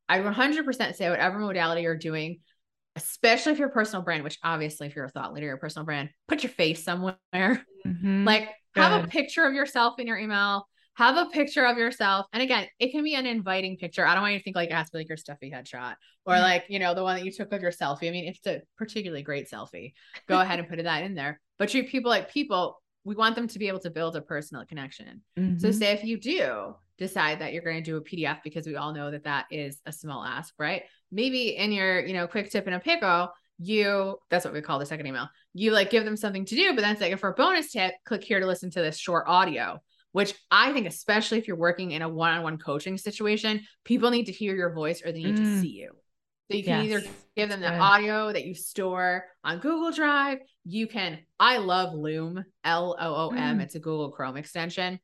I 100% say whatever modality you're doing, especially if you're a personal brand, which obviously if you're a thought leader, a personal brand, put your face somewhere. Mm-hmm. Like have a picture of yourself in your email have a picture of yourself. And again, it can be an inviting picture. I don't want you to think like it has to be like your stuffy headshot or mm-hmm. like, you know, the one that you took of your selfie. I mean, if it's a particularly great selfie, go ahead and put that in there. But treat people like people. We want them to be able to build a personal connection. Mm-hmm. So say if you do decide that you're going to do a PDF because we all know that that is a small ask, right? Maybe in your, you know, quick tip in a pickle, you that's what we call the second email. You like give them something to do, but then it's like for a bonus tip, click here to listen to this short audio which I think, especially if you're working in a one on one coaching situation, people need to hear your voice or they need mm. to see you. So you can yes. either give them the Good. audio that you store on Google Drive. You can, I love Loom, L O O M. Mm. It's a Google Chrome extension.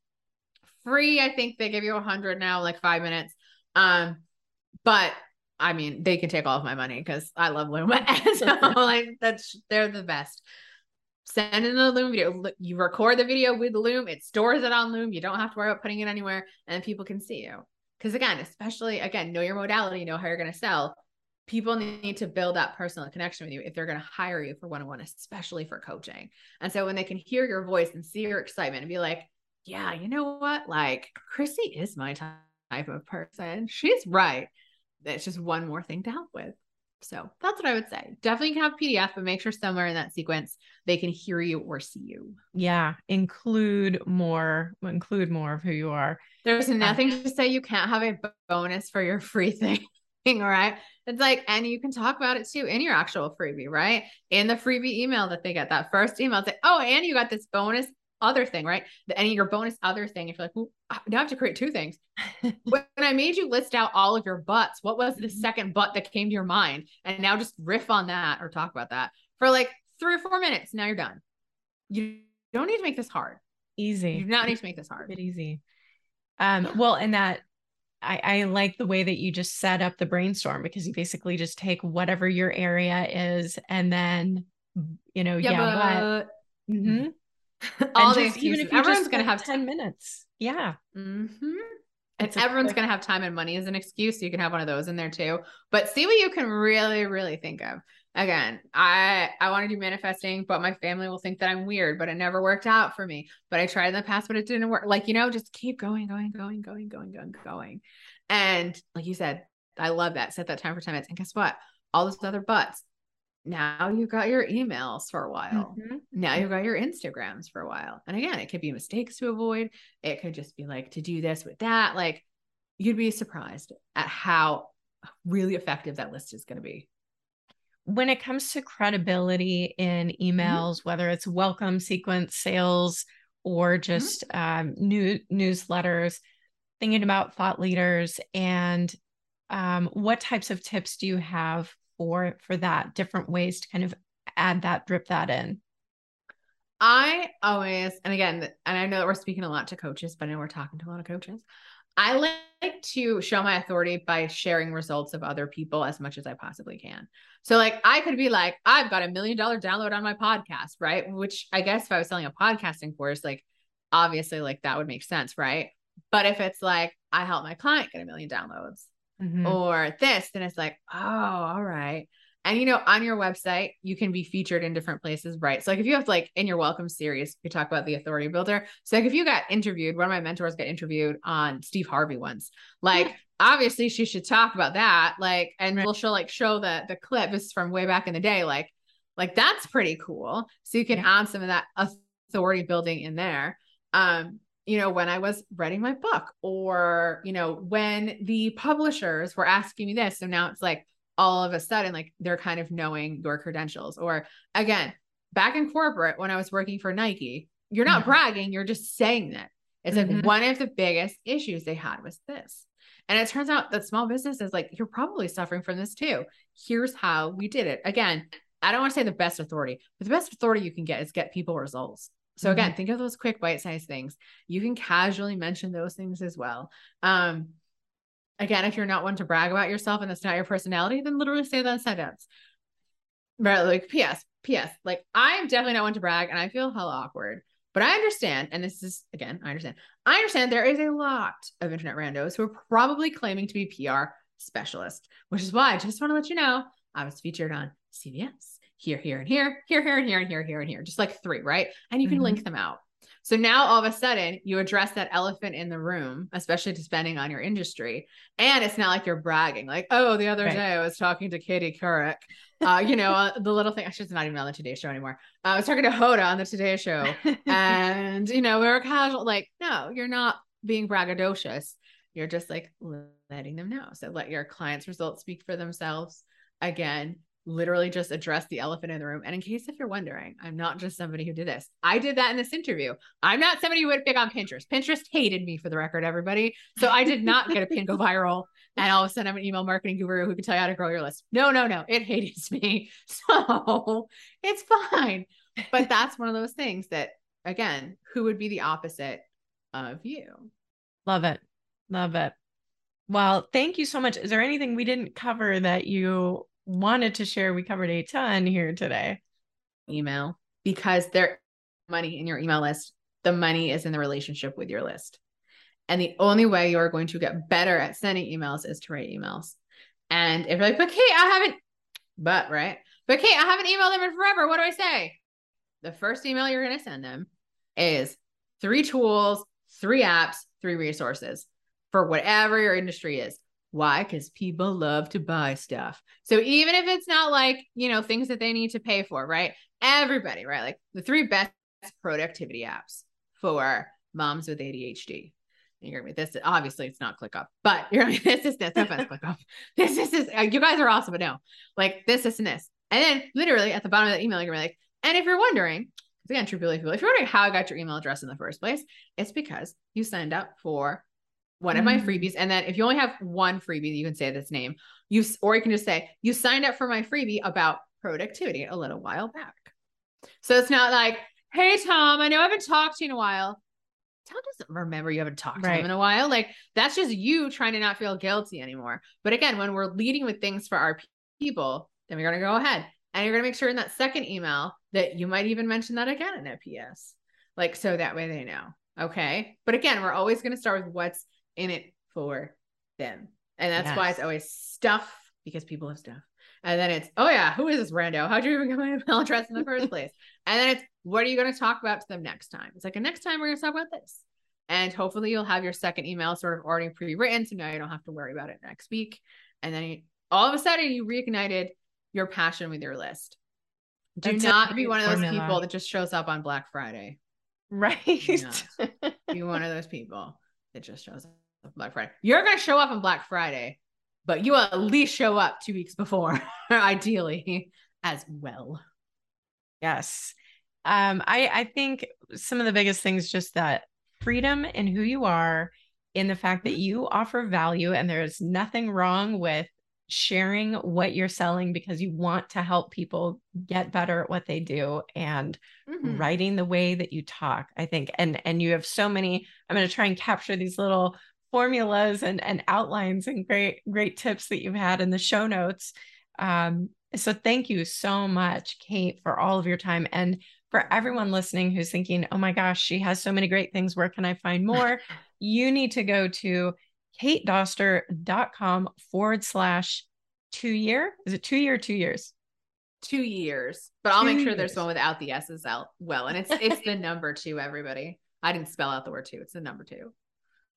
Free, I think they give you a hundred now, like five minutes. Um, but I mean, they can take all of my money because I love Loom. so like that's they're the best send in the Loom video. You record the video with Loom, it stores it on Loom. You don't have to worry about putting it anywhere, and people can see you. Because again, especially again, know your modality, know how you're going to sell. People need to build that personal connection with you if they're going to hire you for one on one, especially for coaching. And so when they can hear your voice and see your excitement and be like, yeah, you know what? Like, Chrissy is my type of person. She's right. It's just one more thing to help with. So that's what I would say. Definitely can have PDF, but make sure somewhere in that sequence they can hear you or see you. Yeah, include more, include more of who you are. There's um, nothing to say you can't have a bonus for your free thing. right? It's like, and you can talk about it too in your actual freebie, right? In the freebie email that they get, that first email, it's like, oh, and you got this bonus other thing, right? The, any your bonus other thing. If you're like, well, now I have to create two things. when I made you list out all of your butts, what was the mm-hmm. second butt that came to your mind? And now just riff on that or talk about that for like three or four minutes. Now you're done. You don't need to make this hard. Easy. You do not need to make this hard. Bit easy. Um, well, and that I, I like the way that you just set up the brainstorm because you basically just take whatever your area is and then you know, yeah, yeah but, but mm-hmm. all excuses. Even if everyone's going to have 10 minutes. Yeah. Mm-hmm. And everyone's going to have time and money as an excuse. So you can have one of those in there too. But see what you can really, really think of. again i i want to do manifesting but my family will think that i'm weird but it never worked out for me but i tried in the past but it didn't work like you know just keep going going going going going going going and like you said i love that set that time for 10 minutes and guess what all those other butts now you've got your emails for a while mm-hmm. Now you've got your instagrams for a while and again it could be mistakes to avoid it could just be like to do this with that like you'd be surprised at how really effective that list is going to be when it comes to credibility in mm-hmm. emails, mm-hmm. whether it's welcome sequence sales or mm-hmm. just mm-hmm. um, new newsletters, thinking about thought leaders and um, what types of tips do you have for for that? Different ways to kind of add that, drip that in. I always, and again, and I know that we're speaking a lot to coaches, but I know we're talking to a lot of coaches. I like to show my authority by sharing results of other people as much as I possibly can. So, like, I could be like, I've got a million dollar download on my podcast, right? Which I guess if I was selling a podcasting course, like, obviously, like that would make sense, right? But if it's like, I help my client get a million downloads mm-hmm. or this, then it's like, oh, all right. And you know, on your website, you can be featured in different places, right? So, like if you have like in your welcome series, you talk about the authority builder. So, like if you got interviewed, one of my mentors got interviewed on Steve Harvey once. Like, yeah. obviously, she should talk about that. Like, and right. we'll show like show the the clip. This is from way back in the day. Like, like that's pretty cool. So you can yeah. add some of that authority building in there. Um, you know, when I was writing my book, or you know, when the publishers were asking me this. So now it's like all of a sudden like they're kind of knowing your credentials. Or again back in corporate when i was working for nike you're not mm-hmm. bragging you're just saying that. It's mm-hmm. like one of the biggest issues they had was this. And it turns out that small businesses like you're probably suffering from this too. Here's how we did it. Again i don't want to say the best authority but the best authority you can get is get people results. So again mm-hmm. think of those quick bite-sized things. You can casually mention those things as well. Um Again, if you're not one to brag about yourself and that's not your personality, then literally say that sentence. Right, like P.S. P.S. Like I'm definitely not one to brag, and I feel hell awkward. But I understand, and this is again, I understand. I understand there is a lot of internet randos who are probably claiming to be PR specialists, which is why I just want to let you know I was featured on CBS here, here, and here, here, here, and here, and here, here, and here, just like three, right? And you can mm-hmm. link them out. So now all of a sudden you address that elephant in the room, especially depending on your industry. And it's not like you're bragging, like, oh, the other right. day I was talking to Katie Couric. Uh, you know, uh, the little thing, she's not even on the Today Show anymore. Uh, I was talking to Hoda on the Today Show. and, you know, we were casual, like, no, you're not being braggadocious. You're just like letting them know. So let your clients' results speak for themselves. Again, literally just address the elephant in the room. And in case if you're wondering, I'm not just somebody who did this. I did that in this interview. I'm not somebody who would pick on Pinterest. Pinterest hated me for the record, everybody. So I did not get a pin go viral. And all of a sudden I'm an email marketing guru who can tell you how to grow your list. No, no, no. It hates me. So it's fine. But that's one of those things that again, who would be the opposite of you? Love it. Love it. Well, thank you so much. Is there anything we didn't cover that you wanted to share. We covered a ton here today. Email because there money in your email list. The money is in the relationship with your list. And the only way you are going to get better at sending emails is to write emails. And if you're like, but Kate, I haven't, but right, but Kate, I haven't emailed them in forever. What do I say? The first email you're going to send them is three tools, three apps, three resources for whatever your industry is. Why? Because people love to buy stuff. So even if it's not like, you know, things that they need to pay for, right? Everybody, right? Like the three best productivity apps for moms with ADHD. You're gonna be this. Obviously, it's not ClickUp, but you're gonna be this is this. Offense, ClickUp. This, this is. Uh, you guys are awesome, but no, like this, this, and this. And then literally at the bottom of the email, you're gonna be like, and if you're wondering, again, true belief, if you're wondering how I got your email address in the first place, it's because you signed up for one of my mm. freebies. And then if you only have one freebie, you can say this name. You or you can just say you signed up for my freebie about productivity a little while back. So it's not like, hey Tom, I know I haven't talked to you in a while. Tom doesn't remember you haven't talked right. to him in a while. Like that's just you trying to not feel guilty anymore. But again, when we're leading with things for our people, then we're gonna go ahead and you're gonna make sure in that second email that you might even mention that again in a PS. Like so that way they know. Okay. But again, we're always gonna start with what's in it for them. And that's yes. why it's always stuff because people have stuff. And then it's, oh yeah, who is this rando? How'd you even get my email address in the first place? And then it's, what are you going to talk about to them next time? It's like, a next time we're going to talk about this. And hopefully you'll have your second email sort of already pre-written. So now you don't have to worry about it next week. And then you, all of a sudden you reignited your passion with your list. Do That's not be one of those formula. people that just shows up on Black Friday. Right. be one of those people that just shows up Black Friday. You're going to show up on Black Friday, but you will at least show up two weeks before, ideally, as well. Yes. Um, I, I think some of the biggest things just that freedom in who you are, in the fact that mm-hmm. you offer value, and there's nothing wrong with sharing what you're selling because you want to help people get better at what they do and mm-hmm. writing the way that you talk i think and and you have so many i'm going to try and capture these little formulas and and outlines and great great tips that you've had in the show notes um so thank you so much kate for all of your time and for everyone listening who's thinking oh my gosh she has so many great things where can i find more you need to go to katedoster.com forward slash two year. Is it two year two years? Two years. But I'll make sure years. there's one without the S's out well. And it's it's the number two, everybody. I didn't spell out the word two. It's the number two.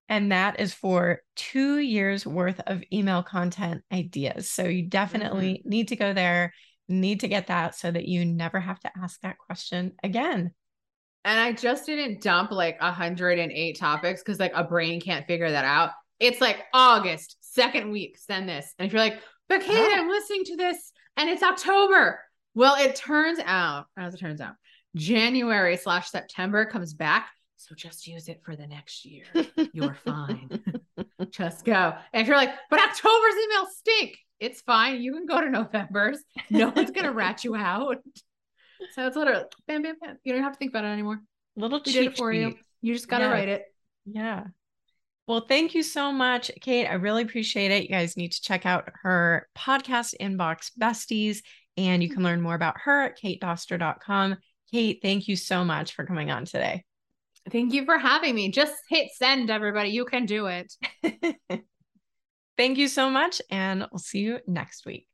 And that is for two years worth of email content ideas. So you definitely mm-hmm. need to go there, need to get that so that you never have to ask that question again. And I just didn't dump like 108 topics because like a brain can't figure that out. It's like August, second week, send this. And if you're like, but Kate, oh. I'm listening to this and it's October. Well, it turns out, as it turns out, January slash September comes back. So just use it for the next year. You're fine. just go. And if you're like, but October's emails stink. It's fine. You can go to November's. No one's gonna rat you out. So it's literally bam, bam, bam. You don't have to think about it anymore. Little we cheat for sheet. you. You just gotta write it. Yeah. Well, thank you so much, Kate. I really appreciate it. You guys need to check out her podcast, Inbox Besties, and you can mm-hmm. learn more about her at katedoster.com. Kate, thank you so much for coming on today. Thank you for having me. Just hit send, everybody. You can do it. thank you so much, and we'll see you next week.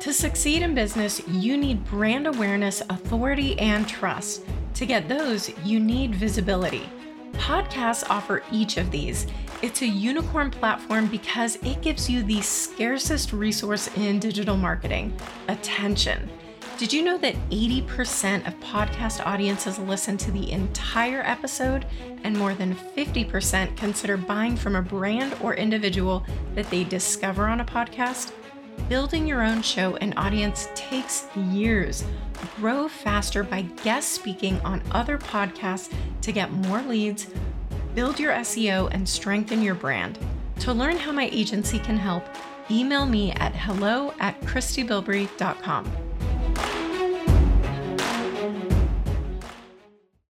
To succeed in business, you need brand awareness, authority, and trust. To get those, you need visibility. Podcasts offer each of these. It's a unicorn platform because it gives you the scarcest resource in digital marketing attention. Did you know that 80% of podcast audiences listen to the entire episode and more than 50% consider buying from a brand or individual that they discover on a podcast? Building your own show and audience takes years. Grow faster by guest speaking on other podcasts to get more leads, build your SEO, and strengthen your brand. To learn how my agency can help, email me at hello at christybilbrey.com. Thank you.